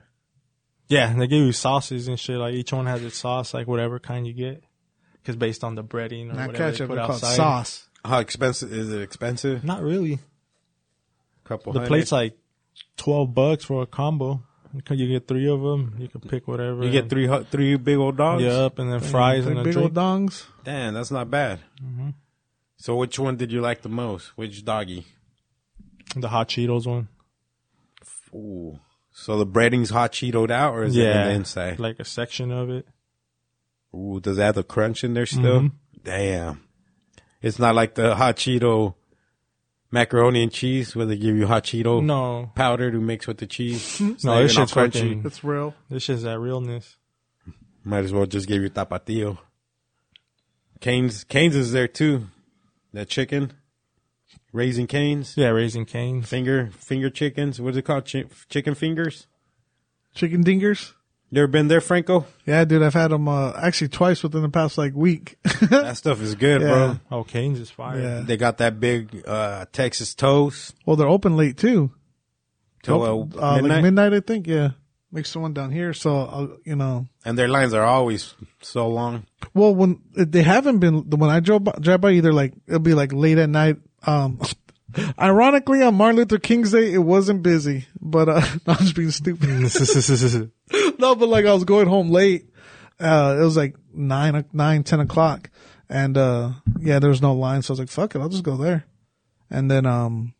Speaker 3: Yeah, and they give you sauces and shit. Like each one has its sauce, like whatever kind you get, because based on the breading or
Speaker 2: Not
Speaker 3: whatever
Speaker 2: ketchup,
Speaker 3: they put
Speaker 2: called
Speaker 3: outside.
Speaker 2: sauce.
Speaker 1: How expensive is it? Expensive?
Speaker 3: Not really.
Speaker 1: couple.
Speaker 3: The
Speaker 1: hundred?
Speaker 3: plate's like twelve bucks for a combo. You get three of them. You can pick whatever.
Speaker 1: You get three three big old dogs.
Speaker 3: Yep, and then fries
Speaker 2: Three
Speaker 3: and a
Speaker 2: big old
Speaker 3: drink.
Speaker 2: dongs.
Speaker 1: Damn, that's not bad.
Speaker 3: Mm-hmm.
Speaker 1: So which one did you like the most? Which doggy?
Speaker 3: The hot Cheetos one.
Speaker 1: Ooh. So the breading's hot Cheetoed out, or is it in the inside?
Speaker 3: like a section of it.
Speaker 1: Ooh, does that have the crunch in there still?
Speaker 3: Mhm.
Speaker 1: Damn. It's not like the hot Cheeto macaroni and cheese where they give you hot Cheeto
Speaker 3: No,
Speaker 1: powder to mix with the cheese. It's
Speaker 3: no,
Speaker 1: not
Speaker 3: this
Speaker 1: even all
Speaker 3: shit's fucking.
Speaker 2: It's real.
Speaker 3: This shit's that realness.
Speaker 1: Might as well just give you tapatio. Canes, Canes is there too. That chicken, raising canes,
Speaker 3: Yeah, raising canes.
Speaker 1: finger finger chickens. What's it called? Chi- chicken fingers.
Speaker 2: Chicken dingers.
Speaker 1: You ever been there, Franco?
Speaker 2: Yeah, dude, I've had them uh, actually twice within the past like week.
Speaker 1: That stuff is good,
Speaker 2: Yeah.
Speaker 1: bro.
Speaker 3: Oh, canes is fire.
Speaker 2: Yeah.
Speaker 1: They got that big uh, Texas toast
Speaker 2: well, they're open late too.
Speaker 1: till
Speaker 2: Open,
Speaker 1: uh,
Speaker 2: uh,
Speaker 1: midnight,
Speaker 2: like midnight, I think. Yeah, makes the one down here. So I'll, you know,
Speaker 1: and their lines are always so long.
Speaker 2: well, when they haven't been when I drove by, drive by either like it'll be like late at night. Um, ironically, on Martin Luther King's Day, it wasn't busy, but uh, I'm just being stupid. no, but like I was going home late. Uh, it was like nine, nine, ten o'clock, and uh, yeah, there was no line, so I was like, "Fuck it, I'll just go there." And then, um,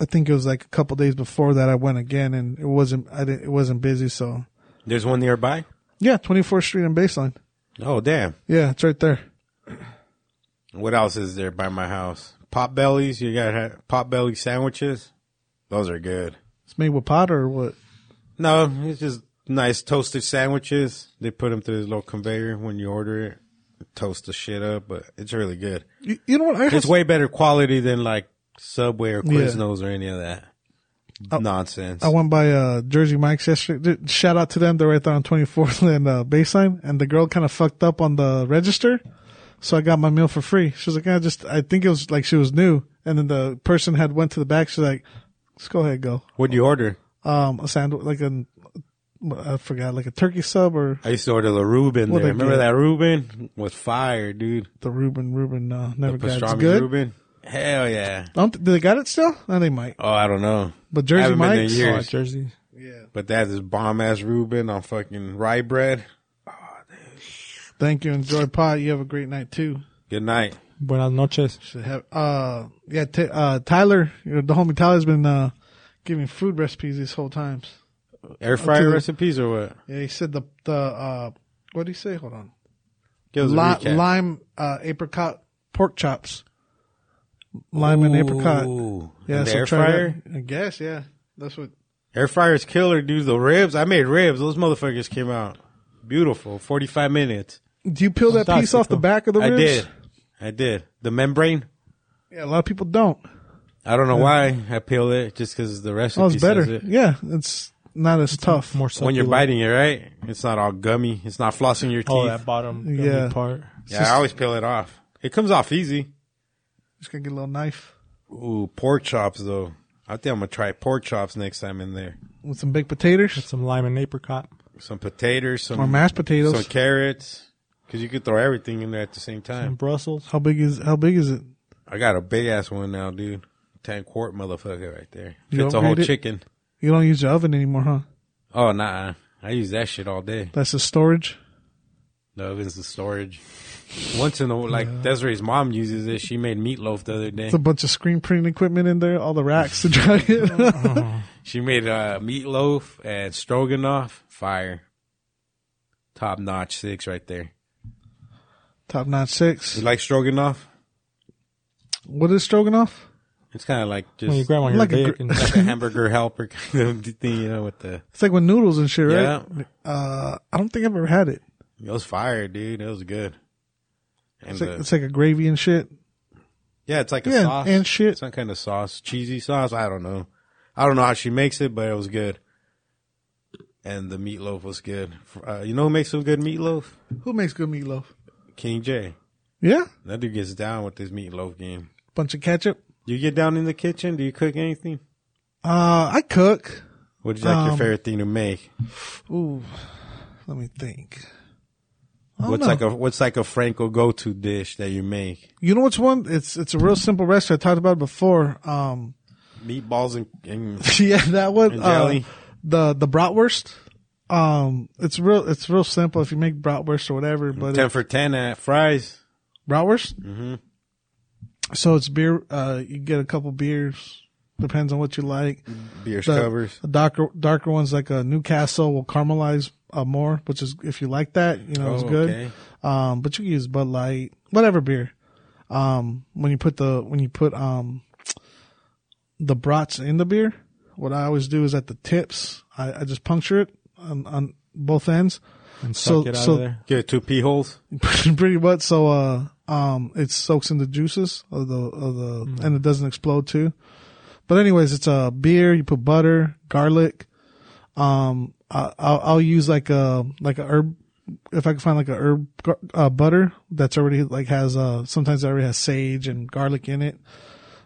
Speaker 2: I think it was like a couple days before that I went again, and it wasn't, I didn't, it wasn't busy, so
Speaker 1: There's one nearby.
Speaker 2: yeah, Twenty Fourth Street and Baseline.
Speaker 1: Oh damn!
Speaker 2: Yeah, it's right there.
Speaker 1: What else is there by my house? Pot bellies. You got pot belly sandwiches. Those are good.
Speaker 2: It's made with pot or what?
Speaker 1: No, it's just nice toasted sandwiches. They put them through this little conveyor when you order it. Toast the shit up, but it's really good.
Speaker 2: You, you know what? I
Speaker 1: It's way better quality than like Subway or
Speaker 2: Yeah.
Speaker 1: Quiznos or any of that nonsense.
Speaker 2: I went by uh, Jersey Mike's yesterday. Shout out to them. They're right there on 24th and uh, Baseline. And the girl kind of fucked up on the register. So I got my meal for free. She was like, I just, I think it was like she was new. And then the person had went to the back. She's like, let's go ahead, go.
Speaker 1: What'd you order?
Speaker 2: Um, a sandwich, like a, I forgot, like a turkey sub or
Speaker 1: I used to order the Reuben there. Remember
Speaker 2: get?
Speaker 1: that Reuben was fire, dude.
Speaker 2: the Reuben Reuben. No, never
Speaker 1: The
Speaker 2: got it. It's good.
Speaker 1: Reuben. Hell yeah.
Speaker 2: Don't, do they got it still? No, they might.
Speaker 1: Oh, I don't know.
Speaker 2: But Jersey
Speaker 1: haven't been there
Speaker 2: Mike's.
Speaker 3: Oh. Jersey.
Speaker 2: Yeah.
Speaker 1: But that is bomb ass Reuben on fucking rye bread.
Speaker 2: Oh, Thank you. Enjoy pot. You have a great night too.
Speaker 1: Good night.
Speaker 3: Buenas noches.
Speaker 2: Have. Uh, yeah. T- uh, Tyler, you know, the homie Tyler's been uh giving food recipes these whole times.
Speaker 1: Air fryer
Speaker 2: the-
Speaker 1: recipes or what?
Speaker 2: Yeah, he said the the uh, what did he say? Hold on.
Speaker 1: Give us a
Speaker 2: Li- lime uh, apricot pork chops. Lime and apricot. Yeah, so
Speaker 1: air fryer.
Speaker 2: that. I guess. Yeah, that's what.
Speaker 1: Air fryer's killer, dude. The ribs. I made ribs. Those motherfuckers came out beautiful. Forty five minutes.
Speaker 2: Do you peel that piece off the back of the ribs?
Speaker 1: I did. I did. The membrane.
Speaker 2: Yeah, a lot of people don't.
Speaker 1: I don't know why I peel it. Just because the recipe
Speaker 2: Oh, it's better.
Speaker 1: says it.
Speaker 2: Yeah, it's not as tough.
Speaker 3: More
Speaker 1: When you're biting it, right? It's not all gummy. It's not flossing your oh, teeth.
Speaker 3: Oh, that bottom gummy
Speaker 2: Yeah.
Speaker 3: part.
Speaker 1: yeah, I always peel it off. It comes off easy.
Speaker 2: Just gonna get a little knife
Speaker 1: Ooh, pork chops though. I think I'm gonna try pork chops next time in there.
Speaker 2: with some baked potatoes
Speaker 3: Some lime and apricot.
Speaker 1: Some potatoes, some
Speaker 2: or mashed potatoes.
Speaker 1: some carrots. Cause you could throw everything in there at the same
Speaker 3: And
Speaker 1: time.
Speaker 3: Brussels.
Speaker 2: How big is how big is it?
Speaker 1: I got a big ass one now, dude. Ten quart motherfucker right there.
Speaker 2: You
Speaker 1: Fits a whole
Speaker 2: it?
Speaker 1: chicken.
Speaker 2: You don't use your oven anymore, huh?
Speaker 1: Oh nah, I use that shit all day.
Speaker 2: That's the storage.
Speaker 1: The oven's the storage. Once in a while, like Desiree's mom uses it. She made meatloaf the other day.
Speaker 2: It's a bunch of screen printing equipment in there, all the racks to dry it.
Speaker 1: She made uh, meatloaf and stroganoff. Fire. Top notch six right there.
Speaker 2: Top notch six.
Speaker 1: You like stroganoff?
Speaker 2: What is stroganoff?
Speaker 1: It's kind of like
Speaker 3: When your
Speaker 1: just
Speaker 3: grandma
Speaker 2: Like
Speaker 3: like
Speaker 2: a
Speaker 3: bacon.
Speaker 1: like a hamburger helper kind of thing, you know, with the
Speaker 2: It's like with noodles and shit, right?
Speaker 1: yeah.
Speaker 2: Uh, I don't think I've ever had it.
Speaker 1: It was fire, dude. It was good. And
Speaker 2: It's like,
Speaker 1: the-
Speaker 2: it's like a gravy and shit.
Speaker 1: yeah, it's like a
Speaker 2: Yeah,
Speaker 1: sauce
Speaker 2: and shit.
Speaker 1: Some kind of sauce, cheesy sauce. I don't know. I don't know how she makes it, but it was good. And the meatloaf was good. Uh, you know who makes some good meatloaf?
Speaker 2: Who makes good meatloaf?
Speaker 1: King J.
Speaker 2: Yeah,
Speaker 1: That dude gets down with this meatloaf game.
Speaker 2: bunch of ketchup.
Speaker 1: You get down in the kitchen? Do you cook anything?
Speaker 2: Uh, I cook.
Speaker 1: What's like your
Speaker 2: Um,
Speaker 1: favorite thing to make?
Speaker 2: Ooh, let me think.
Speaker 1: What's
Speaker 2: know.
Speaker 1: like a what's like a Franco go to dish that you make?
Speaker 2: You know what's one? It's it's a real simple recipe. I talked about it before. Um,
Speaker 1: Meatballs and, and
Speaker 2: yeah, that one. Uh, the the bratwurst. Um, it's real. It's real simple if you make bratwurst or whatever. But
Speaker 1: ten for ten at fries.
Speaker 2: bratwurst.
Speaker 1: Mhm.
Speaker 2: So it's beer. Uh, you get a couple beers. Depends on what you like.
Speaker 1: Beers
Speaker 2: The-
Speaker 1: covers.
Speaker 2: The darker darker ones like a Newcastle will caramelize uh, more, which is if you like that, you know, it's
Speaker 1: Oh,
Speaker 2: good.
Speaker 1: okay.
Speaker 2: Um, but you can use Bud Light, whatever beer. Um, when you put the when you put um the brats in the beer, what I always do is at the tips, I, I just puncture it on, on both ends.
Speaker 3: and
Speaker 2: so-
Speaker 3: it
Speaker 2: so-.
Speaker 1: Get two pee holes.
Speaker 2: pretty much so uh um it soaks in the juices of the of the and it doesn't explode too. But anyways it's a beer you put butter garlic um I, I'll, I'll use like a like a herb if I can find like a herb uh, butter that's already like has uh sometimes it already has sage and garlic in it.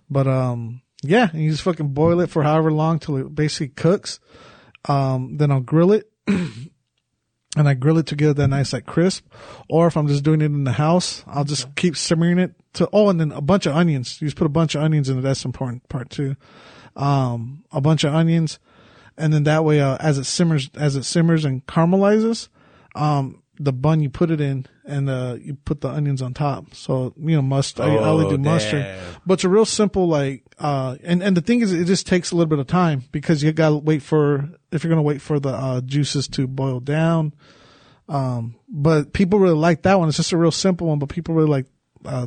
Speaker 2: But um yeah and you just fucking boil it for however long till it basically cooks. Um then I'll grill it and I grill it to get that nice like crisp. Or if I'm just doing it in the house, I'll just keep simmering it to, oh, and then a bunch of onions. You just put a bunch of onions in it. That's important part too. Um, a bunch of onions. And then that way, uh, as it simmers, as it simmers and caramelizes, um, the bun you put it in and, uh, you put the onions on top. So, you know, must, I, I only
Speaker 1: Oh,
Speaker 2: do mustard.
Speaker 1: damn.
Speaker 2: But it's a real simple, like, uh, and, and the thing is, it just takes a little bit of time because you gotta wait for, if you're gonna wait for the, uh, juices to boil down. Um, but people really like that one. It's just a real simple one, but people really like, uh,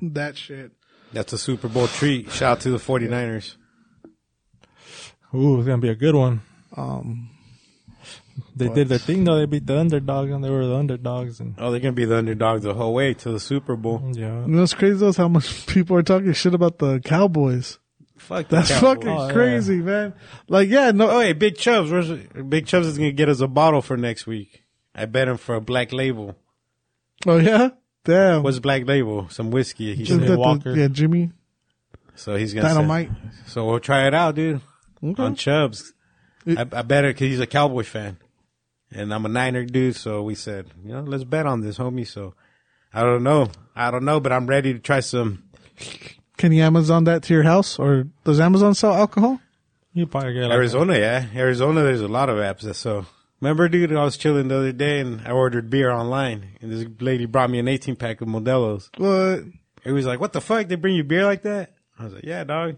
Speaker 2: that shit.
Speaker 1: That's a Super Bowl treat. Shout out to the 49ers.
Speaker 3: Ooh, it's gonna be a good one.
Speaker 2: Um,
Speaker 3: They did their thing though. They beat the underdog, and they were the underdogs. And
Speaker 1: Oh, they're gonna be the underdogs the whole way to the Super Bowl.
Speaker 3: yeah,
Speaker 2: you know what's crazy though is how much people are talking shit about the Cowboys.
Speaker 1: Fuck the
Speaker 2: That's
Speaker 1: Cowboys.
Speaker 2: fucking
Speaker 3: Oh, yeah.
Speaker 2: crazy, man. Like, yeah, no,
Speaker 1: Oh, hey, Big Chubbs. Where's Big Chubbs is gonna get us a bottle for next week. I bet him for a black label.
Speaker 2: oh yeah, damn.
Speaker 1: What's black label? Some whiskey. He's
Speaker 2: Is
Speaker 3: Jimmy
Speaker 1: said.
Speaker 2: the-
Speaker 3: Walker.
Speaker 2: yeah, Jimmy
Speaker 1: So he's gonna.
Speaker 2: Dynamite.
Speaker 1: Send, so we'll try it out, dude.
Speaker 2: Okay.
Speaker 1: On Chubbs. I, I bet it because he's a Cowboy fan, and I'm a Niner dude. So we said, you know, let's bet on this, homie. So I don't know, I don't know, but I'm ready to try some.
Speaker 2: Can you Amazon that to your house, or does Amazon sell alcohol?
Speaker 3: You probably get like
Speaker 1: Arizona, yeah, Arizona. There's a lot of apps that so. Remember, dude, I was chilling the other day and I ordered beer online, and this lady brought me an 18 pack of Modelo's.
Speaker 2: What?
Speaker 1: It was like, what the fuck? They bring you beer like that? I was like, yeah, dog.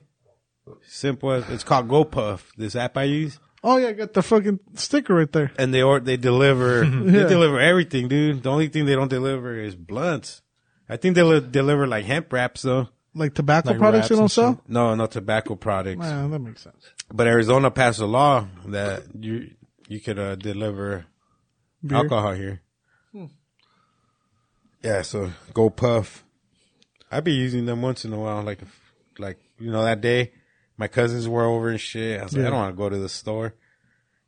Speaker 1: Simple as it's called GoPuff. This app I use,
Speaker 2: Oh yeah, I got the fucking sticker right there.
Speaker 1: and they or they deliver
Speaker 2: Yeah.
Speaker 1: they deliver everything, dude. The only thing they don't deliver is blunts. I think they li- deliver like hemp wraps though.
Speaker 2: Like tobacco
Speaker 3: Like
Speaker 2: products you don't sell.
Speaker 1: No, no tobacco products.
Speaker 2: Man, that makes sense.
Speaker 1: But Arizona passed a law that you you could uh, deliver
Speaker 2: Beer?
Speaker 1: alcohol here. Yeah, so go puff. I'd be using them once in a while, like like you know that day my cousins were over and shit. I was like,
Speaker 2: Yeah.
Speaker 1: I don't want to go to the store.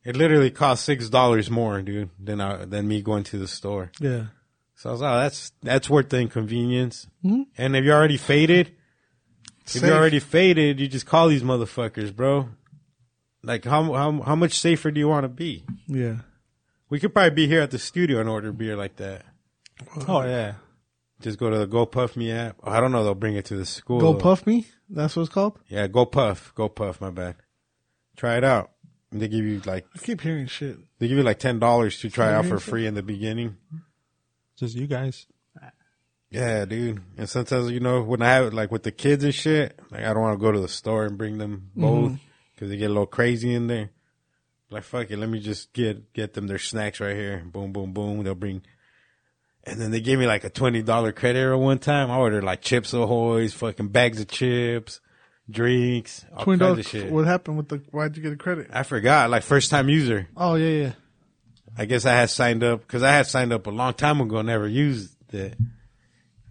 Speaker 1: It literally cost six dollars more, dude, than I, than me going to the store.
Speaker 2: Yeah.
Speaker 1: So I was like, oh, that's that's worth the inconvenience.
Speaker 2: Mhm.
Speaker 1: And if you're already faded, if you're already faded, you just call these motherfuckers, bro. Like how how how much safer do you want to be?
Speaker 2: Yeah.
Speaker 1: We could probably be here at the studio and order beer like that.
Speaker 3: Oh yeah.
Speaker 1: Just go to the Go Puff Me app. Oh, I don't know. They'll bring it to the school.
Speaker 2: Go puff me. That's what it's called.
Speaker 1: Yeah, Go Puff. Go Puff. My bad. Try it out. And they give you like
Speaker 2: I keep hearing shit.
Speaker 1: they give you like ten dollars to try it out for free in the beginning.
Speaker 3: Just you guys.
Speaker 1: Yeah, dude. And sometimes you know when I have like with the kids and shit, like I don't want to go to the store and bring them mm-hmm. both because they get a little crazy in there. Like fuck it, let me just get get them their snacks right here. Boom, boom, boom. They'll bring. And then they gave me like a twenty dollar credit at one time. I ordered like Chips Ahoy's, fucking bags of chips, drinks, all
Speaker 2: Twenty
Speaker 1: kinds
Speaker 2: dollars.
Speaker 1: of shit.
Speaker 2: What happened with the? Why'd you get a credit?
Speaker 1: I forgot, like first time user.
Speaker 2: Oh yeah, yeah.
Speaker 1: I guess I had signed up because I had signed up a long time ago, and never used it.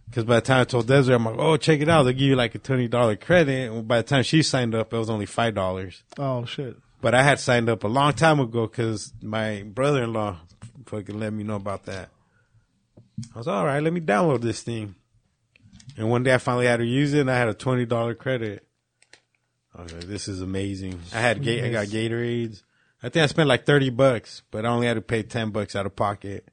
Speaker 1: Because by the time I told Desiree, I'm like, oh, check it out. They'll give you like a $20 credit. And by the time she signed up, it was only $5.
Speaker 2: Oh shit.
Speaker 1: But I had signed up a long time ago because my brother in law fucking let me know about that. I was all right, let me download this thing. And one day I finally had to use it and I had a $20 credit. I was like, this is amazing. I had, Ga- I got Gatorades. I think I spent like 30 bucks, but I only had to pay 10 bucks out of pocket.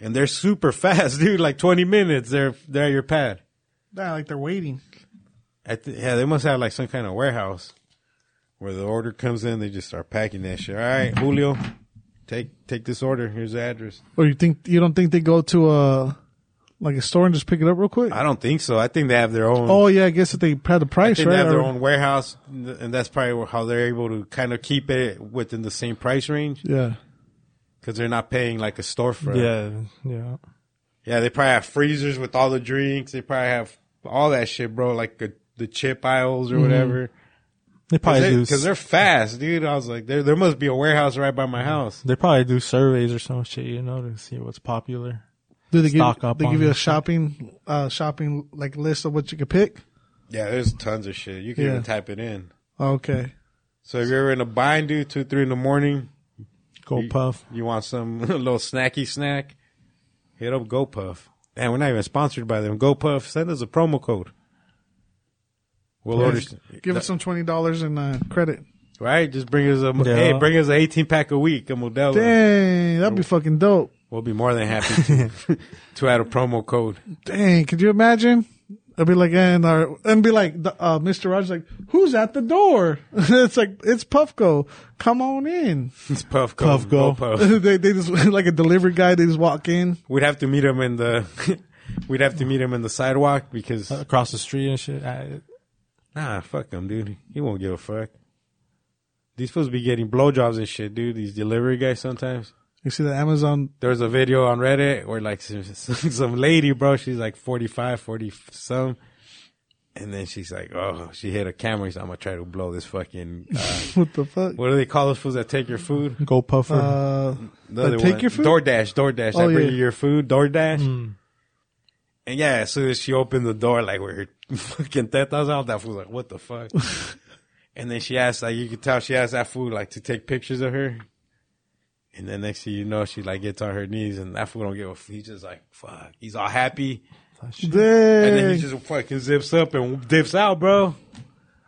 Speaker 1: And they're super fast, dude. Like 20 minutes, they're, they're at your pad.
Speaker 2: Yeah, like they're waiting.
Speaker 1: Th- yeah, they must have like some kind of warehouse where the order comes in. They just start packing that shit. All right, Julio, take take this order. Here's the address.
Speaker 2: Or you think you don't think they go to a like a store and just pick it up real quick?
Speaker 1: I don't think so. I think they have their own.
Speaker 2: Oh yeah, I guess if they had the
Speaker 1: I
Speaker 2: price
Speaker 1: think
Speaker 2: right.
Speaker 1: they have their own warehouse, and that's probably how they're able to kind of keep it within the same price range
Speaker 2: Yeah.
Speaker 1: because they're not paying like a storefront.
Speaker 3: Yeah. Yeah.
Speaker 1: yeah. They probably have freezers with all the drinks. They probably have all that shit, bro. Like the, the chip aisles or mm-hmm. whatever.
Speaker 3: They probably do.
Speaker 1: Because they're fast, dude. I was like, there there must be a warehouse right by my house.
Speaker 3: They probably do surveys or some shit, you know, to see what's popular.
Speaker 2: Do they give
Speaker 3: Stock up
Speaker 2: they
Speaker 3: on
Speaker 2: give you a shopping uh shopping like list of what you could pick?
Speaker 1: Yeah, there's tons of shit. You can
Speaker 2: Yeah.
Speaker 1: even type it in.
Speaker 2: Okay.
Speaker 1: So if you're ever in a bind, dude, two, three in the morning,
Speaker 3: Go
Speaker 1: You-
Speaker 3: puff.
Speaker 1: you want some a little snacky snack, hit up GoPuff. And we're not even sponsored by them. GoPuff, send us a promo code. We'll order,
Speaker 2: Give us some twenty dollars in uh, credit.
Speaker 1: right? Just bring us a,
Speaker 3: Yeah.
Speaker 1: hey, bring us an 18 pack a week, a Modelo.
Speaker 2: Dang, that'd be fucking dope.
Speaker 1: We'll be more than happy to, to add a promo code.
Speaker 2: Dang, could you imagine? It'd be like, and our, and be like, uh, Mr. Rogers, like, who's at the door? it's like, it's Puffco. Come on in.
Speaker 1: It's Puff Go.
Speaker 3: Puff Go.
Speaker 2: They, they just, like a delivery guy, they just walk in.
Speaker 1: We'd have to meet him in the, we'd have to meet him in the sidewalk because
Speaker 3: Across the street and shit. I,
Speaker 1: Nah, fuck him, dude. He won't give a fuck. These supposed to be getting blowjobs and shit, dude. These delivery guys sometimes.
Speaker 2: You see the Amazon,
Speaker 1: There's a video on Reddit where like some, some lady, bro, she's like 45, 40 some. And then she's like, oh, she hit a camera. She's like, I'm going to try to blow this fucking, uh,
Speaker 2: what the fuck?
Speaker 1: what do they call those fools that take your food?
Speaker 3: go puffer.
Speaker 2: Uh,
Speaker 1: The other
Speaker 2: take
Speaker 1: one.
Speaker 2: your food?
Speaker 1: DoorDash, DoorDash.
Speaker 2: Oh,
Speaker 1: I bring
Speaker 2: yeah.
Speaker 1: you your food, DoorDash.
Speaker 3: Mm.
Speaker 1: And yeah, as soon as she opened the door, like where her fucking tetas out, that fool was like, what the fuck? and then she asked, like, you could tell she asked that fool, like, to take pictures of her. And then next thing you know, she like gets on her knees and that fool don't give a f- He's just like, fuck. He's all happy.
Speaker 3: That shit.
Speaker 1: And then he just fucking zips up and dips out, bro.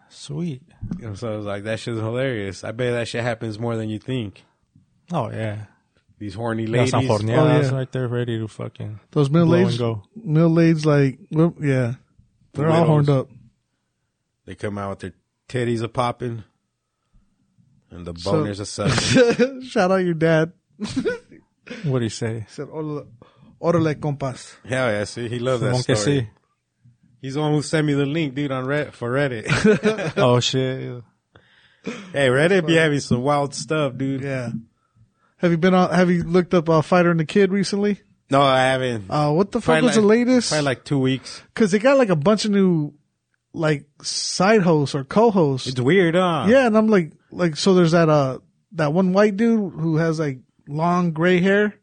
Speaker 3: Sweet.
Speaker 1: You know, so I was like, that shit's hilarious. I bet that shit happens more than you think.
Speaker 3: Oh yeah.
Speaker 1: These horny
Speaker 3: Got
Speaker 1: ladies.
Speaker 3: some horneadas oh,
Speaker 2: yeah.
Speaker 3: right there ready to fucking
Speaker 2: Those middle
Speaker 3: blow
Speaker 2: aged,
Speaker 3: go.
Speaker 2: middle aged, like, well, yeah, they're all horned up.
Speaker 1: They come out with their titties a popping, and the
Speaker 2: So-
Speaker 1: boners a sucking.
Speaker 2: Shout out your dad.
Speaker 3: What do you say?
Speaker 2: Said, "Órale, órale, compas."
Speaker 1: Hell yeah, see, he loves that
Speaker 3: Como
Speaker 1: story.
Speaker 3: sí.
Speaker 1: He's the one who sent me the link, dude, on Reddit for Reddit.
Speaker 3: Oh shit.
Speaker 1: hey, Reddit be having some wild stuff, dude.
Speaker 2: Yeah. Have you been on? Have you looked up uh, Fighter and the Kid recently?
Speaker 1: No, I haven't.
Speaker 2: Uh, what the fuck
Speaker 1: Probably
Speaker 2: was the latest?
Speaker 1: Probably like two weeks.
Speaker 2: Because they got like a bunch of new, like side hosts or co-hosts.
Speaker 1: It's weird, huh?
Speaker 2: Yeah, and I'm like, like, so there's that uh that one white dude who has like long gray hair.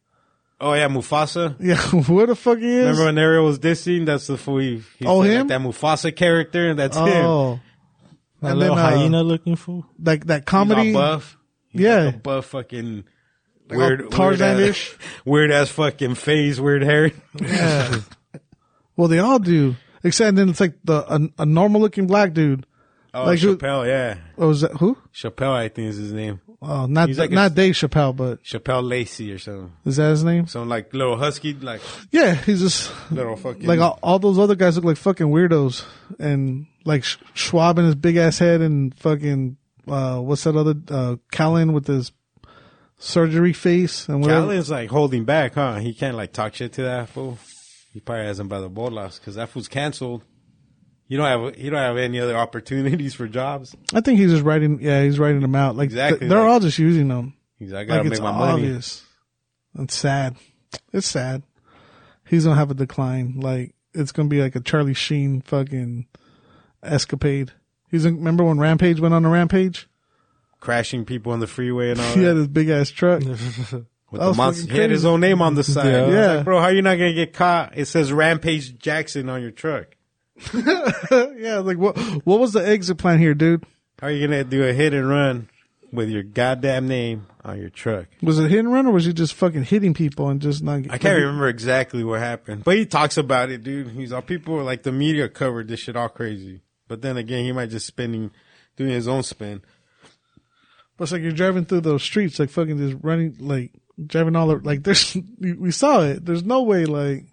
Speaker 1: Oh yeah, Mufasa.
Speaker 2: Yeah, where the fuck he is?
Speaker 1: Remember when Ariel was dissing? That's the fool. He, he
Speaker 2: Oh,
Speaker 1: said,
Speaker 2: him?
Speaker 1: Like that Mufasa character, and that's him.
Speaker 2: oh,
Speaker 3: That
Speaker 2: And
Speaker 3: little
Speaker 2: then, uh,
Speaker 3: hyena looking fool.
Speaker 2: like that
Speaker 1: He's
Speaker 2: comedy.
Speaker 1: all buff. He's
Speaker 2: Yeah.
Speaker 1: like a buff fucking
Speaker 2: all
Speaker 1: weird
Speaker 2: Tarzan-ish.
Speaker 1: weird ass fucking face, weird hair.
Speaker 2: Yeah. well, they all do. Except then it's like the a, a normal looking black dude.
Speaker 1: Oh,
Speaker 2: Like who-
Speaker 1: Chappelle, yeah,
Speaker 2: Oh, was that who?
Speaker 1: Chappelle, I think is his name.
Speaker 2: Oh, not
Speaker 1: like a-
Speaker 2: not Dave Chappelle, but
Speaker 1: Chappelle Lacey or something.
Speaker 2: is that his name?
Speaker 1: Some like little husky, like
Speaker 2: Yeah, he's just
Speaker 1: little fucking
Speaker 2: like all, all those other guys look like fucking weirdos, and like Sch- Schaub and his big ass head, and fucking uh, what's that other uh, Callen with his surgery face and whatever.
Speaker 1: Callen's like holding back, huh? He can't like talk shit to that fool. He probably has him by the bolas because that fool's canceled. You don't have you don't have any other opportunities for jobs.
Speaker 2: I think he's just writing. Yeah, he's writing them out. Like
Speaker 1: Exactly,
Speaker 2: th- they're
Speaker 1: like-
Speaker 2: all just using them.
Speaker 1: He's like, I gotta
Speaker 2: Like
Speaker 1: make my money.
Speaker 2: obvious. It's sad. It's sad. He's gonna have a decline. Like it's gonna be like a Charlie Sheen fucking escapade. He's remember when Rampage went on a rampage?
Speaker 1: Crashing people on the freeway and all
Speaker 2: He had
Speaker 1: that.
Speaker 2: his big ass truck.
Speaker 1: With
Speaker 2: that
Speaker 1: the
Speaker 2: was
Speaker 1: monster, he had his own name on the side.
Speaker 3: Yeah.
Speaker 1: Yeah,
Speaker 2: Yeah.
Speaker 1: like, bro, how you not gonna get caught? It says Rampage Jackson on your truck.
Speaker 2: yeah, like what? What was the exit plan here, dude?
Speaker 1: How are you gonna do a hit and run with your goddamn name on your truck?
Speaker 2: Was it hit and run or was he just fucking hitting people and just not?
Speaker 1: I can't remember exactly what happened, but he talks about it, dude. He's all people like the media covered this shit all crazy, but then again, he might just spending doing his own spin.
Speaker 2: But it's like you're driving through those streets, like fucking just running, like driving all the like. There's we saw it. There's no way like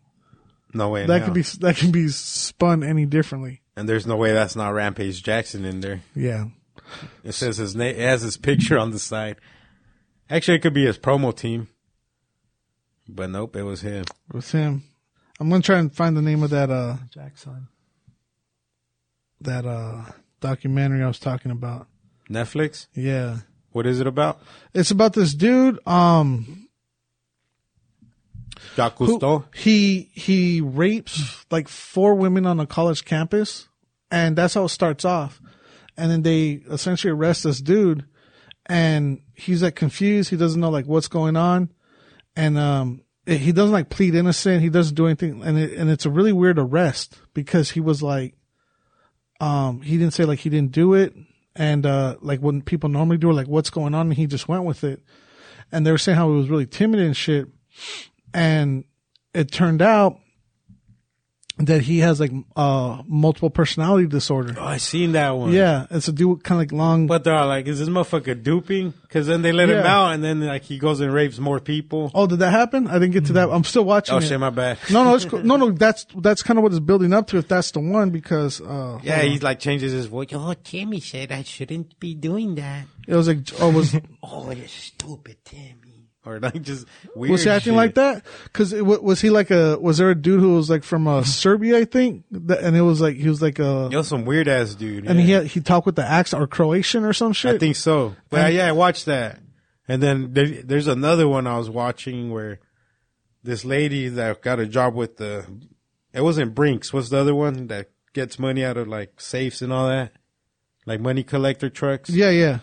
Speaker 1: No way
Speaker 2: that
Speaker 1: hell.
Speaker 2: could be that can be spun any differently.
Speaker 1: and there's no way that's not Rampage Jackson in there.
Speaker 2: Yeah.
Speaker 1: It says his name. It has his picture on the side. Actually, it could be his promo team, but nope, it was him.
Speaker 2: It was him. I'm gonna try and find the name of that uh
Speaker 3: Jackson.
Speaker 2: that uh documentary I was talking about.
Speaker 1: Netflix.
Speaker 2: Yeah.
Speaker 1: What is it about?
Speaker 2: It's about this dude, um
Speaker 1: Jacques Cousteau.
Speaker 2: he he rapes like four women on a college campus and that's how it starts off. And then they essentially arrest this dude and he's like confused, he doesn't know like what's going on. And um it- he doesn't like plead innocent, he doesn't do anything and it, and it's a really weird arrest because he was like um he didn't say like he didn't do it and uh like when people normally do like what's going on? And he just went with it. And they were saying how he was really timid and shit. And it turned out that he has like uh multiple personality disorder
Speaker 1: Oh, I seen that one.
Speaker 2: yeah it's a dude kind of like long
Speaker 1: But they're all like, is this motherfucker duping? Because then they let him out, and then like he goes and rapes more people.
Speaker 2: oh did that happen i didn't get to that i'm still watching
Speaker 1: Oh
Speaker 2: it.
Speaker 1: shit, my bad.
Speaker 2: no no it's cool. no no that's that's kind of what it's building up to if that's the one because uh
Speaker 1: Yeah,
Speaker 2: hold on.
Speaker 1: he's like changes his voice.
Speaker 6: Oh, Timmy said I shouldn't be doing that.
Speaker 2: it was like oh was
Speaker 6: Oh, you're stupid, Timmy.
Speaker 1: Or like just weird.
Speaker 2: was he acting
Speaker 1: shit.
Speaker 2: like that? Because was he like a? Was there a dude who was like from uh, Serbia? I think, that, and it was like he was like a,
Speaker 1: Yo, some weird ass dude.
Speaker 2: and
Speaker 1: yeah.
Speaker 2: he had, he talked with the accent or Croatian or some shit.
Speaker 1: I think so. But
Speaker 2: And-
Speaker 1: yeah, I watched that. And then there, there's another one I was watching where this lady that got a job with the, it wasn't Brinks. What's the other one that gets money out of like safes and all that? Like money collector trucks?
Speaker 2: Yeah, yeah.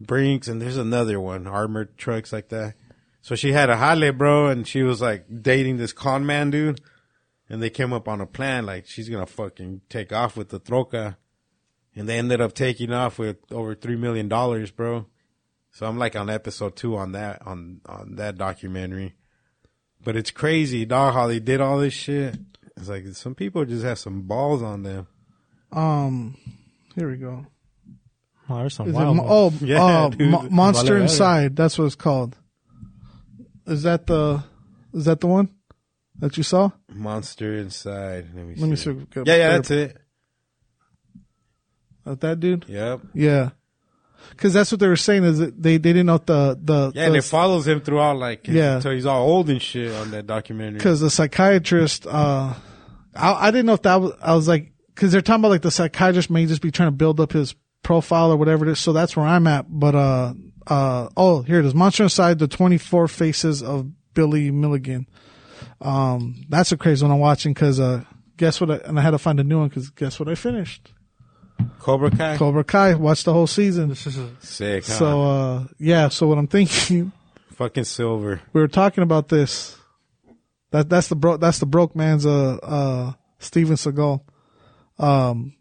Speaker 1: Brinks. And there's another one, armored trucks like that. So she had a jale, bro, and she was like dating this con man dude. And they came up on a plan, like she's gonna fucking take off with the troca. And they ended up taking off with over three million dollars, bro. So I'm like on episode two on that on on that documentary. But it's crazy, dog, how they did all this shit. It's like some people just have some balls on them.
Speaker 2: Um, here we go.
Speaker 3: Oh, there's some
Speaker 2: Is
Speaker 3: wild
Speaker 2: Mo-
Speaker 3: ones.
Speaker 2: oh,
Speaker 1: Yeah,
Speaker 2: uh,
Speaker 1: dude.
Speaker 2: Monster
Speaker 3: Vale, vale.
Speaker 2: Inside. That's what it's called. Is that the? Is that the one that you saw?
Speaker 1: Monster inside. Let me see.
Speaker 2: Let me see.
Speaker 1: Yeah, yeah, that's it.
Speaker 2: Of that dude.
Speaker 1: Yep.
Speaker 2: Yeah. Because that's what they were saying is that they, they didn't know the the
Speaker 1: Yeah, and it follows him throughout, like,
Speaker 2: Yeah.
Speaker 1: until he's all old and shit on that documentary.
Speaker 2: because the psychiatrist, uh, I, I didn't know if that was, I was like, cause they're talking about like the psychiatrist may just be trying to build up his profile or whatever it is. So that's where I'm at. But, uh, uh, oh, here it is. Monster Inside, the 24 faces of Billy Milligan. Um, that's a crazy one I'm watching cause, uh, guess what? I, and I had to find a new one cause guess what I finished?
Speaker 1: Cobra Kai.
Speaker 2: Cobra Kai. Watched the whole season.
Speaker 3: This is
Speaker 1: Sick, huh?
Speaker 2: So, uh, yeah. So what I'm thinking,
Speaker 1: Fucking silver.
Speaker 2: we were talking about this. That that's the bro that's the broke man's uh uh Steven Seagal. Um,